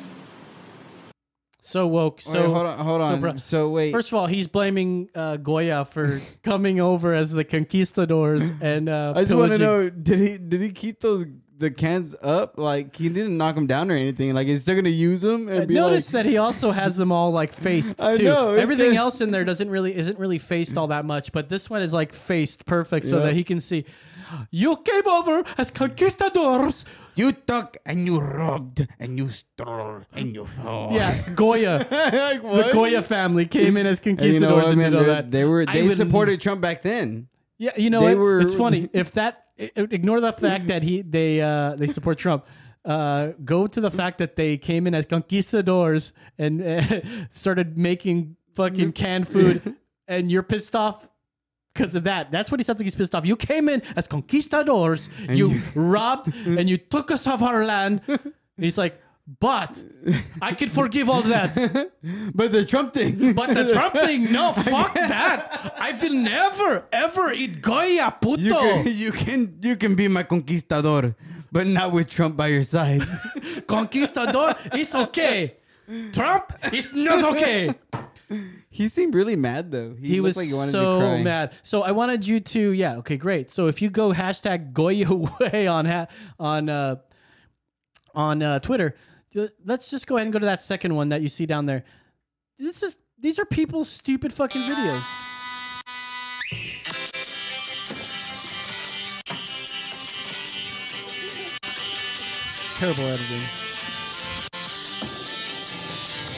So woke. So hold on, hold so on. pro- So wait. First of all, he's blaming uh, Goya for [laughs] coming over as the conquistadors and uh, I just want to know did he did he keep those the cans up? Like he didn't knock them down or anything. Like he's still gonna use them and be Notice like, that he also has them all like faced [laughs] I too. know, Everything else in there doesn't really isn't really faced all that much, but this one is like faced perfect so Yeah. that he can see. You came over as conquistadors. You took and you robbed and you stole and you. Oh. Yeah, Goya. [laughs] Like, the what? Goya family came in as And conquistadors [laughs] you know what, and man? did all They- that. They were I they would- supported Trump back then. Yeah, you know They what? were- it's funny [laughs] if that i- ignore the fact that he they uh, they support Trump. Uh, go to the fact that they came in as conquistadors and uh, started making fucking canned food, and you're pissed off because of that. That's what he sounds like. He's pissed off. You came in as conquistadors. And you, you- [laughs] robbed and you took us off our land. he's like, but I can forgive all that. [laughs] But the Trump thing. But the Trump [laughs] thing, no, fuck that. I will never, ever eat Goya, puto. You can, you can you can be my conquistador, but not with Trump by your side. Conquistador is okay. Trump is not okay. He seemed really mad though. He, looked was like he wanted to so cry. mad. So I wanted you to, yeah, okay, great. So if you go hashtag Goya [laughs] away on ha- on uh, on uh, Twitter, let's just go ahead and go to that second one that you see down there. This is these are people's stupid fucking videos. Terrible editing.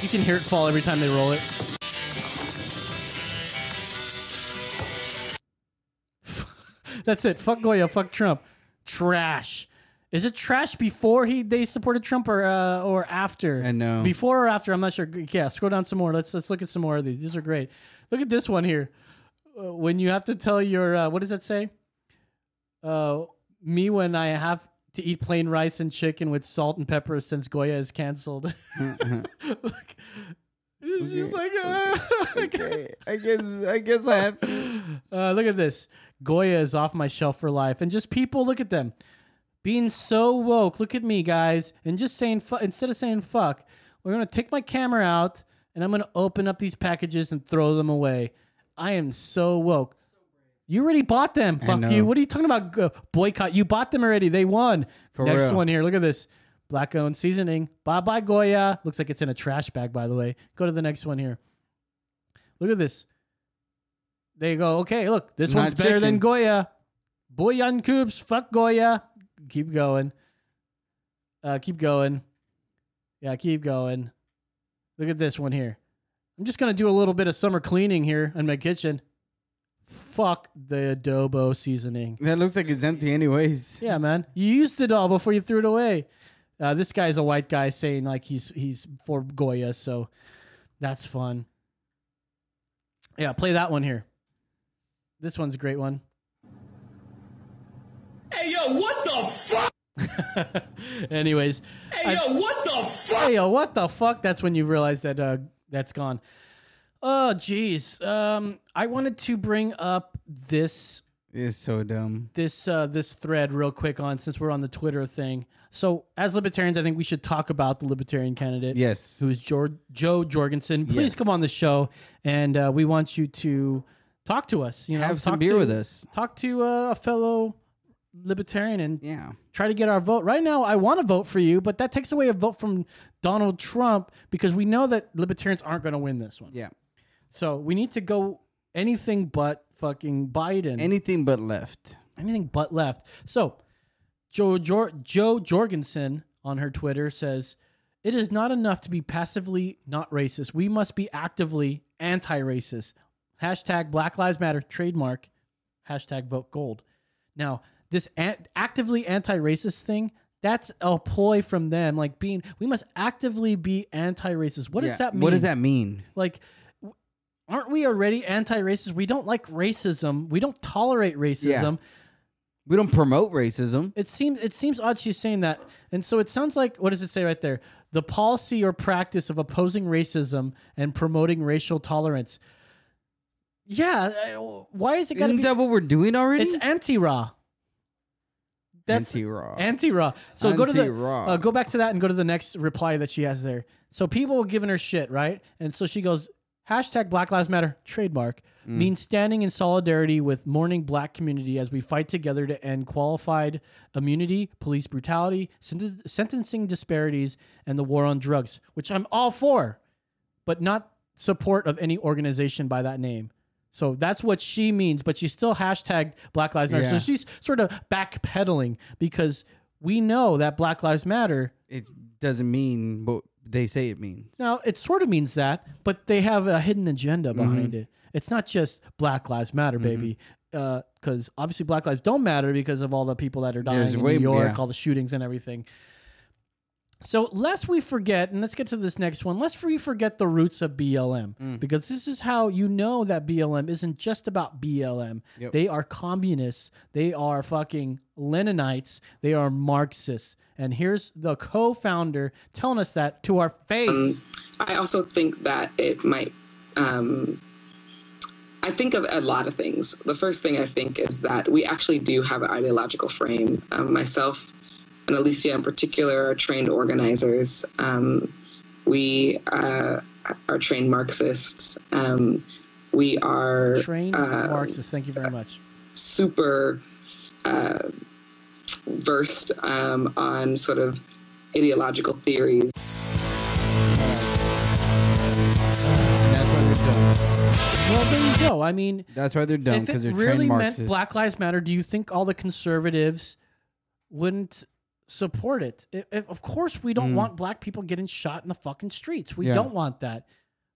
You can hear it fall every time they roll it. That's it. Fuck Goya. Fuck Trump. Trash. Is it trash before he they supported Trump or uh, or after? I know. Before or after? I'm not sure. Yeah, scroll down some more. Let's let's look at some more of these. These are great. Look at this one here. Uh, when you have to tell your uh, what does that say? Uh, me when I have to eat plain rice and chicken with salt and pepper since Goya is canceled. [laughs] Look, it's just like uh, [laughs] okay. I guess I guess I have to. uh, look at this. Goya is off my shelf for life, and just people look at them being so woke. Look at me, guys, and just saying fu- instead of saying fuck, we're gonna take my camera out and I'm gonna open up these packages and throw them away. I am so woke. You already bought them. Fuck you. What are you talking about? Boycott. You bought them already. They won. For Next real. one here. Look at this. Black owned seasoning. Bye bye Goya. Looks like it's in a trash bag, by the way. Go to the next one here. Look at this. There you go. Okay, look. This Not one's better than chicken. Goya. Boyan Coops. Fuck Goya. Keep going. Uh, keep going. Yeah, keep going. Look at this one here. I'm just gonna do a little bit of summer cleaning here in my kitchen. Fuck the adobo seasoning. That looks like it's empty anyways. Yeah, man. You used it all before you threw it away. Uh, this guy's a white guy saying like he's he's for Goya, so that's fun. Yeah, play that one here. This one's a great one. Hey, yo, what the fuck? [laughs] Anyways, Hey, yo, what the fuck? Hey, yo, what the fuck? That's when you realize that uh, that's gone. Oh, jeez. Um, I wanted to bring up this It's so dumb. this uh, this thread real quick on since we're on the Twitter thing. So, as libertarians, I think we should talk about the libertarian candidate. Yes. who's Jor- Jo Jorgensen. Please Yes. come on the show, and uh, we want you to talk to us. You know, Have some beer to- with us. Talk to uh, a fellow libertarian and Yeah. try to get our vote. Right now, I want to vote for you, but that takes away a vote from Donald Trump because we know that libertarians aren't going to win this one. Yeah. So we need to go anything but fucking Biden. Anything but left. anything but left. So Jo Jo Jorgensen on her Twitter says, "It is not enough to be passively not racist. We must be actively anti-racist." Hashtag Black Lives Matter trademark. Hashtag Vote Gold. Now this an- actively anti-racist thing. That's a ploy from them, like being. We must actively be anti-racist. What Yeah. does that mean? What does that mean? like aren't we already anti-racist we don't like racism we don't tolerate racism Yeah. We don't promote racism. it seems it seems odd she's saying that and so it sounds like what does it say right there the policy or practice of opposing racism and promoting racial tolerance yeah why is it gotta Isn't be that what we're doing already? it's anti-ra That's Anti-Ra. Anti-Ra. So go to the uh, go back to that and go to the next reply that she has there. So people were giving her shit, right? And so she goes, hashtag Black Lives Matter trademark Mm. means standing in solidarity with mourning black community as we fight together to end qualified immunity, police brutality, sen- sentencing disparities, and the war on drugs, which I'm all for, but not support of any organization by that name. So that's what she means, but she still hashtagged Black Lives Matter. So she's sort of backpedaling because we know that Black Lives Matter. It doesn't mean what they say it means. Now, it sort of means that, but they have a hidden agenda behind Mhm. it. It's not just Black Lives Matter, baby. Because obviously, Black lives don't matter because of all the people that are dying There's in way- New York, yeah. all the shootings and everything. So, lest we forget, and let's get to this next one, lest we forget the roots of BLM, Mm. because this is how you know that BLM isn't just about BLM. Yep. They are communists, they are fucking Leninites, they are Marxists. And here's the co founder telling us that to our face. Um, I also think that it might. Um, I think of a lot of things. The first thing I think is that we actually do have an ideological frame. Um, myself and Alicia, in particular, are trained organizers. Um, we uh, are trained Marxists. Um, we are Trained uh, Marxists, thank you very much. super uh, versed um, on sort of ideological theories. That's why they're dumb. Well, there you go. I mean, That's why they're dumb if because it they're really trained meant Marxists. Black Lives Matter, do you think all the conservatives wouldn't support it? If, if- of course, we don't Mm. want black people getting shot in the fucking streets. We Yeah. don't want that.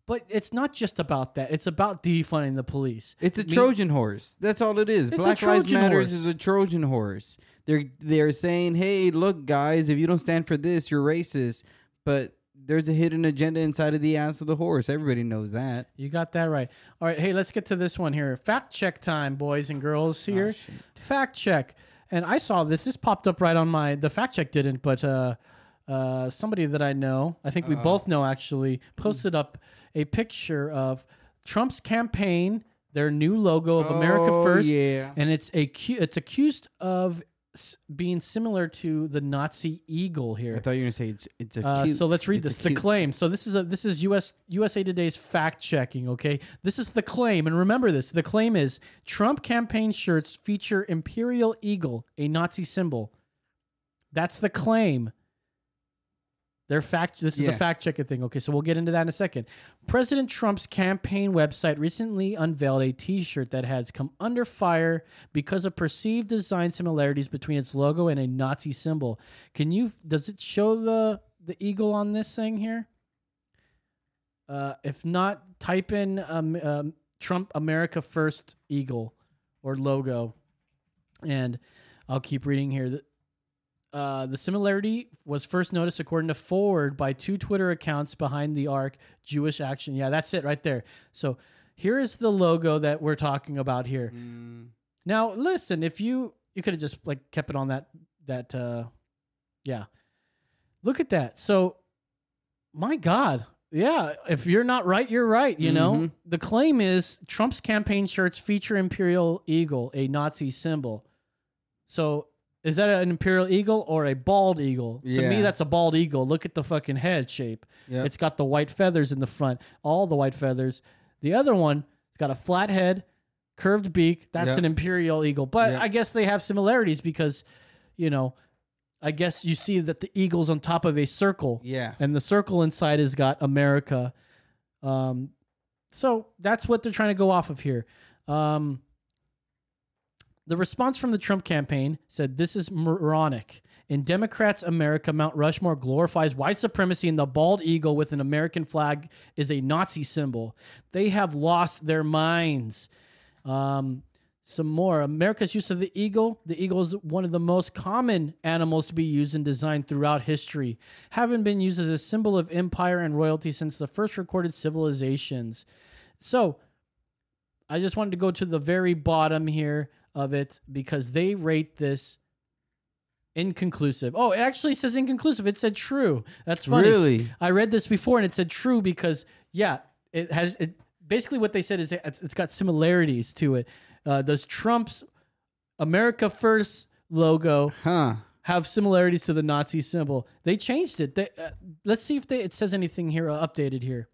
But it's not just about that. It's about defunding the police. It's a I mean, Trojan horse. That's all it is. Black Lives Matters horse. is a Trojan horse. They're they're saying, "Hey, look, guys, if you don't stand for this, you're racist." But there's a hidden agenda inside of the ass of the horse. Everybody knows that. You got that right. All right, hey, let's get to this one here. Fact check time, boys and girls Oh, here. fact check. And I saw this. This popped up right on my. The fact check didn't, but uh, uh, somebody that I know, I think we Uh-oh. both know actually, posted up a picture of Trump's campaign, their new logo of America Oh, First, yeah. and it's a it's accused of s- being similar to the Nazi eagle here. I thought you were gonna say it's it's a. Uh, cute- so let's read it's a this. The cute- claim. So this is a this is US USA Today's fact checking. Okay, this is the claim, and remember this. The claim is Trump campaign shirts feature imperial eagle, a Nazi symbol. That's the claim. Their fact. This is a fact checking thing. Okay, so we'll get into that in a second. President Trump's campaign website recently unveiled a T-shirt that has come under fire because of perceived design similarities between its logo and a Nazi symbol. Can you? Does it show the the eagle on this thing here? Uh, if not, type in um, um, Trump America First eagle or logo, and I'll keep reading here. The, uh, the similarity was first noticed according to Forward by two Twitter accounts behind the arc Jewish Action. Yeah, that's it right there. So here is the logo that we're talking about here. Now, listen, if you you could have just like kept it on that that uh yeah. Look at that. So my god. Yeah, if you're not right, you're right, you know? Mhm. The claim is Trump's campaign shirts feature imperial eagle, a Nazi symbol. So is that an imperial eagle or a bald eagle? To me, that's a bald eagle. Look at the fucking head shape. Yep. It's got the white feathers in the front, all the white feathers. The other one, it's got a flat head, curved beak. That's Yep. an imperial eagle. But Yep. I guess they have similarities because, you know, I guess you see that the eagle's on top of a circle. Yeah. And the circle inside has got America. Um, so that's what they're trying to go off of here. Um, the response from the Trump campaign said this is moronic. In Democrats' America, Mount Rushmore glorifies white supremacy, and the bald eagle with an American flag is a Nazi symbol. They have lost their minds. Um, some more. America's use of the eagle. The eagle is one of the most common animals to be used in design throughout history, having been used as a symbol of empire and royalty since the first recorded civilizations. So, I just wanted to go to the very bottom here of it because they rate this inconclusive. Oh, it actually says inconclusive. It said true. That's funny. Really? I read this before and it said true because yeah, it has it basically what they said is it's, it's got similarities to it. Uh, does Trump's America First logo huh. have similarities to the Nazi symbol. They changed it. They, uh, let's see if they, it says anything here uh, updated here.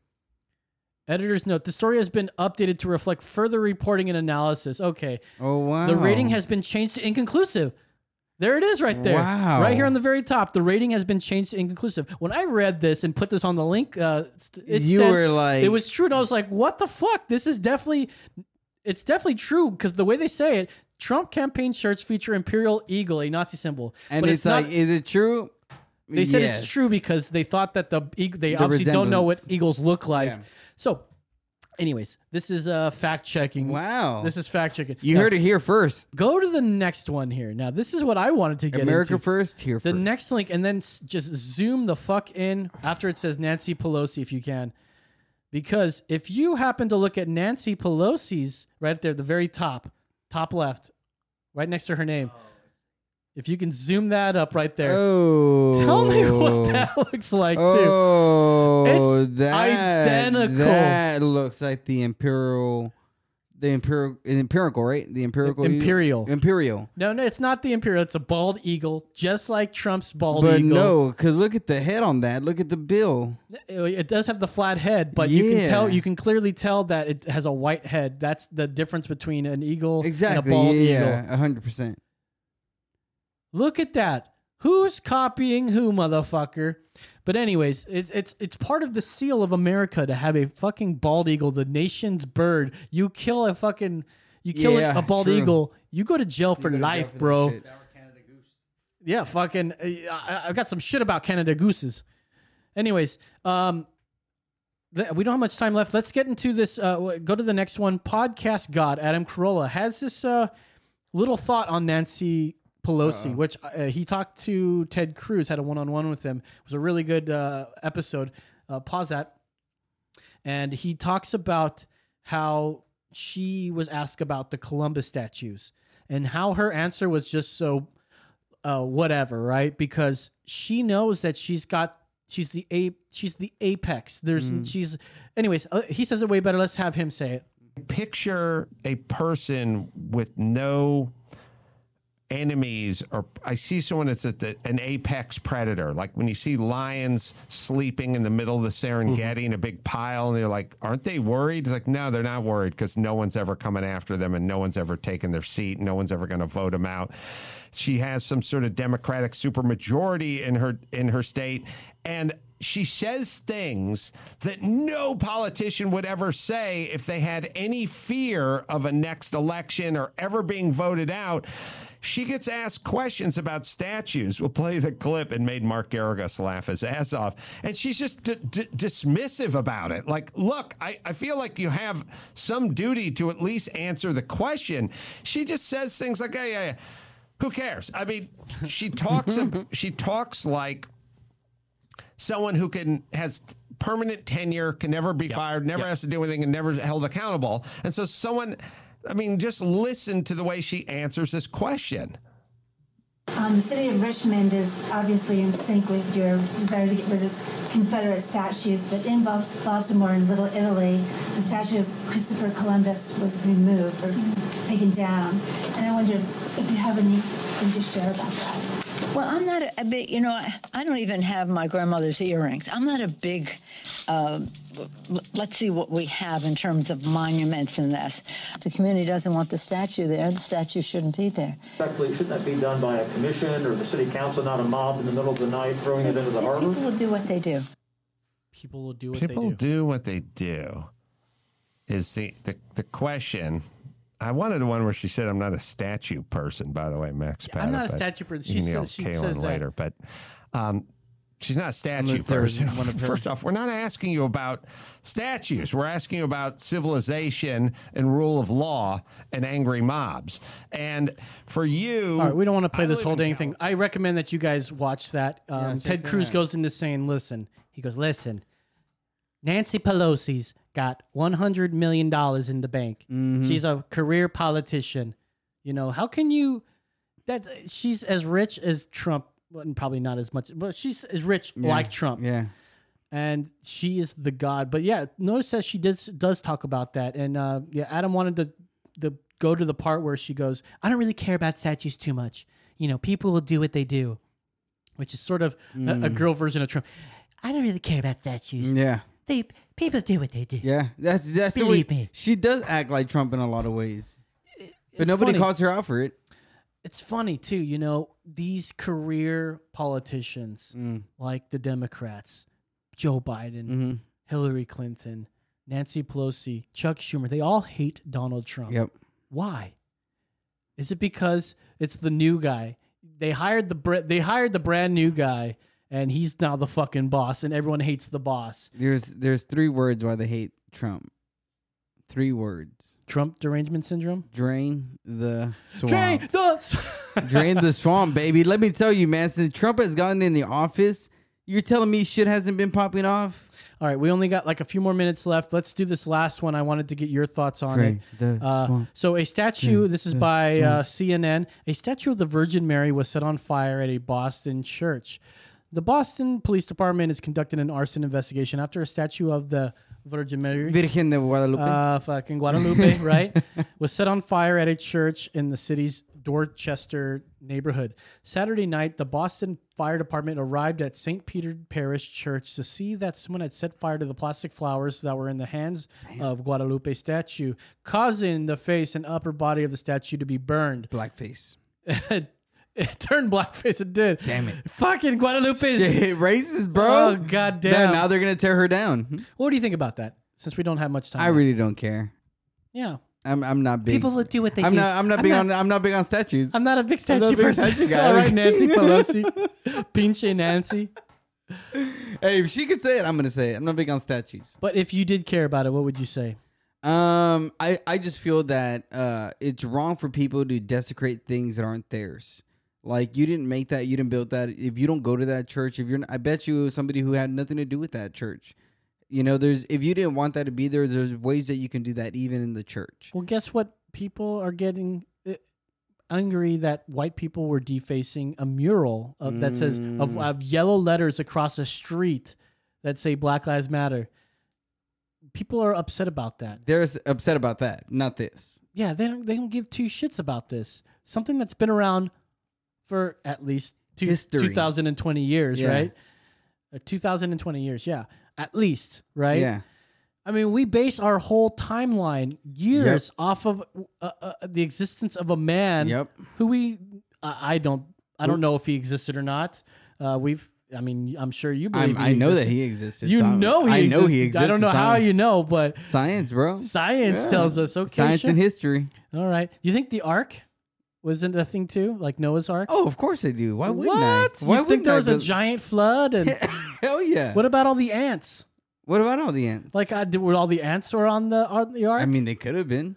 Editor's note: The story has been updated to reflect further reporting and analysis. Okay. Oh wow. The rating has been changed to inconclusive. There it is, right there. Wow. Right here on the very top, the rating has been changed to inconclusive. When I read this and put this on the link, uh, it You said were like- it was true, and I was like, "What the fuck? This is definitely, it's definitely true." Because the way they say it, Trump campaign shirts feature Imperial Eagle, a Nazi symbol, And but it's, not- like, is it true? they said Yes. it's true because they thought that the they The obviously don't know what eagles look like. Yeah. So, anyways, this is uh, fact checking. Wow. This is fact checking. You Now, heard it here first. Go to the next one here. Now, this is what I wanted to get America into. first, here The first. next link, and then s- just zoom the fuck in after it says Nancy Pelosi, if you can. Because if you happen to look at Nancy Pelosi's right there, the very top, top left, right next to her name, if you can zoom that up right there, Oh. tell me oh. what that [laughs] looks like too. Oh, It's that, identical. That looks like the imperial, the imperial, empirical, right? The empirical, Imperial. imperial. No, no, it's not the imperial. It's a bald eagle, just like Trump's bald but eagle. no, because look at the head on that. Look at the bill. It does have the flat head, but you can tell you can clearly tell that it has a white head. That's the difference between an eagle Exactly. and a bald yeah, eagle. a hundred percent. Look at that. Who's copying who, motherfucker? But anyways, it's it's it's part of the seal of America to have a fucking bald eagle, the nation's bird. You kill a fucking you kill a- Yeah, a bald true. eagle, you go to jail for go to jail life, for that bro. shit. Yeah, fucking. uh, I, I've got some shit about Canada gooses. Anyways, um, th- we don't have much time left. Let's get into this. Uh, w- go to the next one. Podcast God Adam Carolla has this uh, little thought on Nancy Pelosi, which uh, he talked to Ted Cruz, had a one-on-one with him. It was a really good uh, episode. Uh, pause that. And he talks about how she was asked about the Columbus statues and how her answer was just so uh, whatever, right? Because she knows that she's got she's the a she's the apex. There's Mm. she's anyways. Uh, he says it way better. Let's have him say it. picture a person with no enemies or i see someone that's at the, an apex predator. Like when you see lions sleeping in the middle of the serengeti mm-hmm. in a big pile and they're like aren't they worried? It's like no they're not worried because no one's ever coming after them and no one's ever taken their seat no one's ever going to vote them out. She has some sort of democratic supermajority in her in her state and she says things that no politician would ever say if they had any fear of a next election or ever being voted out. She gets asked questions about statues. We'll play the clip and made Mark Geragos laugh his ass off. And she's just d- d- dismissive about it. Like, look, I, I feel like you have some duty to at least answer the question. She just says things like, yeah, yeah. Who cares? I mean, she talks. [laughs] she talks like someone who can has permanent tenure, can never be fired, never has to do anything, and never held accountable. And so, someone, I mean, just listen to the way she answers this question. Um, the city of Richmond is obviously in sync with your desire to get rid of Confederate statues, but in Bal- Baltimore and Little Italy, the statue of Christopher Columbus was removed or taken down. And I wonder if you have anything to share about that. Well, I'm not a, a big, you know, I, I don't even have my grandmother's earrings. I'm not a big, uh, l- let's see what we have in terms of monuments in this. If the community doesn't want the statue there, the statue shouldn't be there. Respectfully, shouldn't that be done by a commission or the city council, not a mob in the middle of the night throwing it into the harbor? People will do what they do. People will do what People they do. do what they do. Is the, the the question? I wanted the one where she said, "I'm not a statue person." By the way, Max. I'm not a statue person. you She can yell says- she Kaylin says that. later, but um, she's not a statue Unless there's person. [laughs] one of her- First off, we're not asking you about statues. We're asking you about civilization and rule of law and angry mobs. And for you, All right, we don't want to play this whole dang thing. I recommend that you guys watch that. Um, check Ted Cruz out. goes into saying, "Listen," he goes, "Listen, Nancy Pelosi's got one hundred million dollars in the bank. Mhm. She's a career politician. You know, how can you? That she's as rich as Trump. Well, probably not as much, but she's as rich Yeah, like Trump. Yeah. and she is the god. But yeah, notice that she did does talk about that, and uh, yeah, Adam wanted to to go to the part where she goes, "I don't really care about statues too much." you know, people will do what they do, which is sort of a, a Mm. girl version of Trump. I don't really care about statues. Yeah. They people do what they do. Yeah, that's that's the Believe way, me. She does act like Trump in a lot of ways, but nobody funny. calls her out for it. It's funny too, you know, these career politicians Mm. like the Democrats, Joe Biden, Mhm. Hillary Clinton, Nancy Pelosi, Chuck Schumer, they all hate Donald Trump. Yep. Why? Is it because it's the new guy? They hired the br- they hired the brand new guy and he's now the fucking boss and everyone hates the boss. There's there's three words why they hate Trump. Three words: Trump derangement syndrome. drain the swamp. Drain the s- [laughs] drain the swamp, baby. Let me tell you, man. Since Trump has gotten in the office, you're telling me shit hasn't been popping off. All right, we only got like a few more minutes left. Let's do this last one. I wanted to get your thoughts on Drain it. the Uh, swamp. so, a statue, Drain this is by uh. CNN, a statue of the Virgin Mary was set on fire at a Boston church. The Boston Police Department is conducting an arson investigation after a statue of the Virgin Mary. Virgen de Guadalupe. Uh, fucking Guadalupe, [laughs] right? Was set on fire at a church in the city's Dorchester neighborhood. Saturday night, the Boston Fire Department arrived at St. Peter Parish Church to see that someone had set fire to the plastic flowers that were in the hands of Guadalupe statue, causing the face and upper body of the statue to be burned. Blackface. [laughs] [laughs] it, turned blackface. It did. Damn it. Fucking Guadalupe. is- Shit, [laughs] racist, bro. Oh, goddamn. Now, now they're gonna tear her down. What do you think about that? Since we don't have much time. I left? really don't care. yeah. I'm I'm not big. People will do what they I'm do. not. I'm not I'm big not- on. I'm not big on statues. I'm not a big statue not a big person. statue [laughs] guy. All right, Nancy Pelosi, pinche Nancy. Hey, if she could say it, I'm gonna say it. I'm not big on statues. But if you did care about it, what would you say? Um, I I just feel that uh, it's wrong for people to desecrate things that aren't theirs. Like you didn't make that, you didn't build that. If you don't go to that church, if you're, I bet you somebody who had nothing to do with that church. You know, there's if you didn't want that to be there, there's ways that you can do that even in the church. Well, guess what? People are getting uh, angry that white people were defacing a mural of, that says of, Mm. of yellow letters across a street that say Black Lives Matter. People are upset about that. They're upset about that, not this. Yeah, they don't, they don't give two shits about this. Something that's been around for at least two, History. 2020 years, Yeah. right? Uh, 2020 years, yeah. At least, right? Yeah. I mean, we base our whole timeline years off of uh, uh, the existence of a man Yep. who we I I don't I don't know if he existed or not. Uh, we've I mean, I'm sure you believe I know that he existed, You know he I know he existed. I don't know how you know, but Science, bro. Science Yeah. tells us. Okay, Science sure. and history. All right. You think the Ark wasn't a thing too, like Noah's Ark? Oh, of course they do. Why wouldn't what? I? Why you think there I was a build- giant flood? And [laughs] Hell yeah. what about all the ants? What about all the ants? Like, uh, did, were all the ants were on the on the Ark? I mean, they could have been.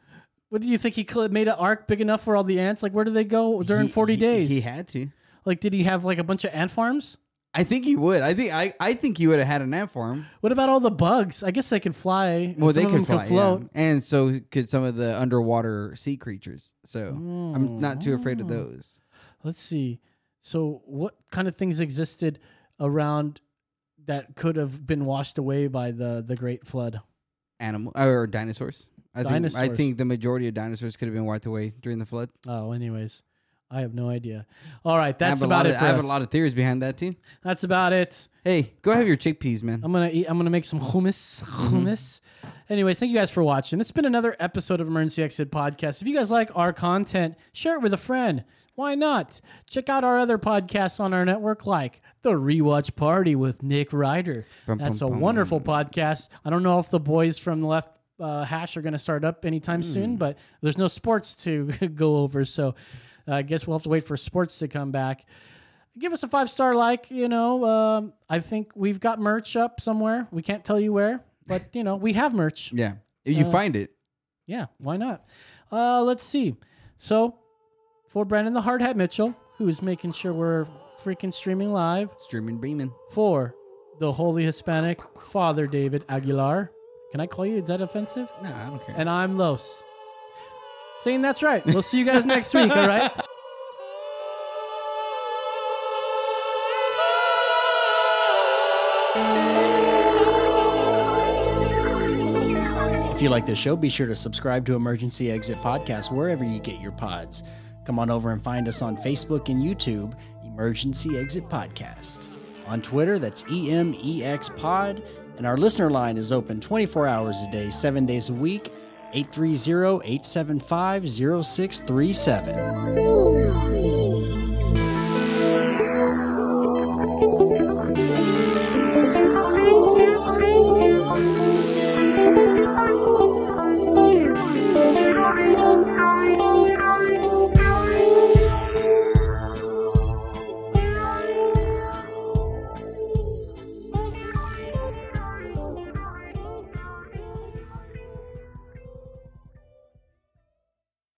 What do you think he cl- made an ark big enough for all the ants? Like, where do they go during He- forty he- days? He had to. Like, did he have like a bunch of ant farms? I think he would. I think I, I think he would have had an ant him. What about all the bugs? I guess they can fly. Well, they could fly, can float. yeah. and so could some of the underwater sea creatures. So I'm hmm. not too afraid of oh. those. Let's see. So, what kind of things existed around that could have been washed away by the the Great Flood? Animal or dinosaurs. I think I think the majority of dinosaurs could have been wiped away during the flood. Oh, anyways, I have no idea. All right, that's about it. of- I have us. a lot of theories behind that too. That's about it. Hey, go have your chickpeas, man. I'm gonna eat. I'm gonna make some hummus. Mm-hmm. Hummus. Anyways, thank you guys for watching. It's been another episode of Emergency Exit Podcast. If you guys like our content, share it with a friend. Why not? Check out our other podcasts on our network, like the Rewatch Party with Nick Ryder. Bum, That's bum, a bum. wonderful podcast. I don't know if the boys from the left uh, hash are going to start up anytime Hmm. soon, but there's no sports to [laughs] go over, so I guess we'll have to wait for sports to come back. Give us a five star like you know um, i think we've got merch up somewhere. We can't tell you where but you know we have merch. Yeah, if you Uh, find it. yeah why not? Uh, let's see. So for brandon the hard hat mitchell who's making sure we're freaking streaming live. Streaming beaming. for the holy hispanic father david aguilar. Can i call you? Is that offensive? No, I don't care. and i'm los saying that's right we'll see you guys next week all right If you like this show, be sure to subscribe to Emergency Exit Podcast wherever you get your pods. Come on over and find us on Facebook and YouTube, Emergency Exit Podcast. On Twitter, that's EMEX Pod. And our listener line is open 24 hours a day, seven days a week, 830 875 0637.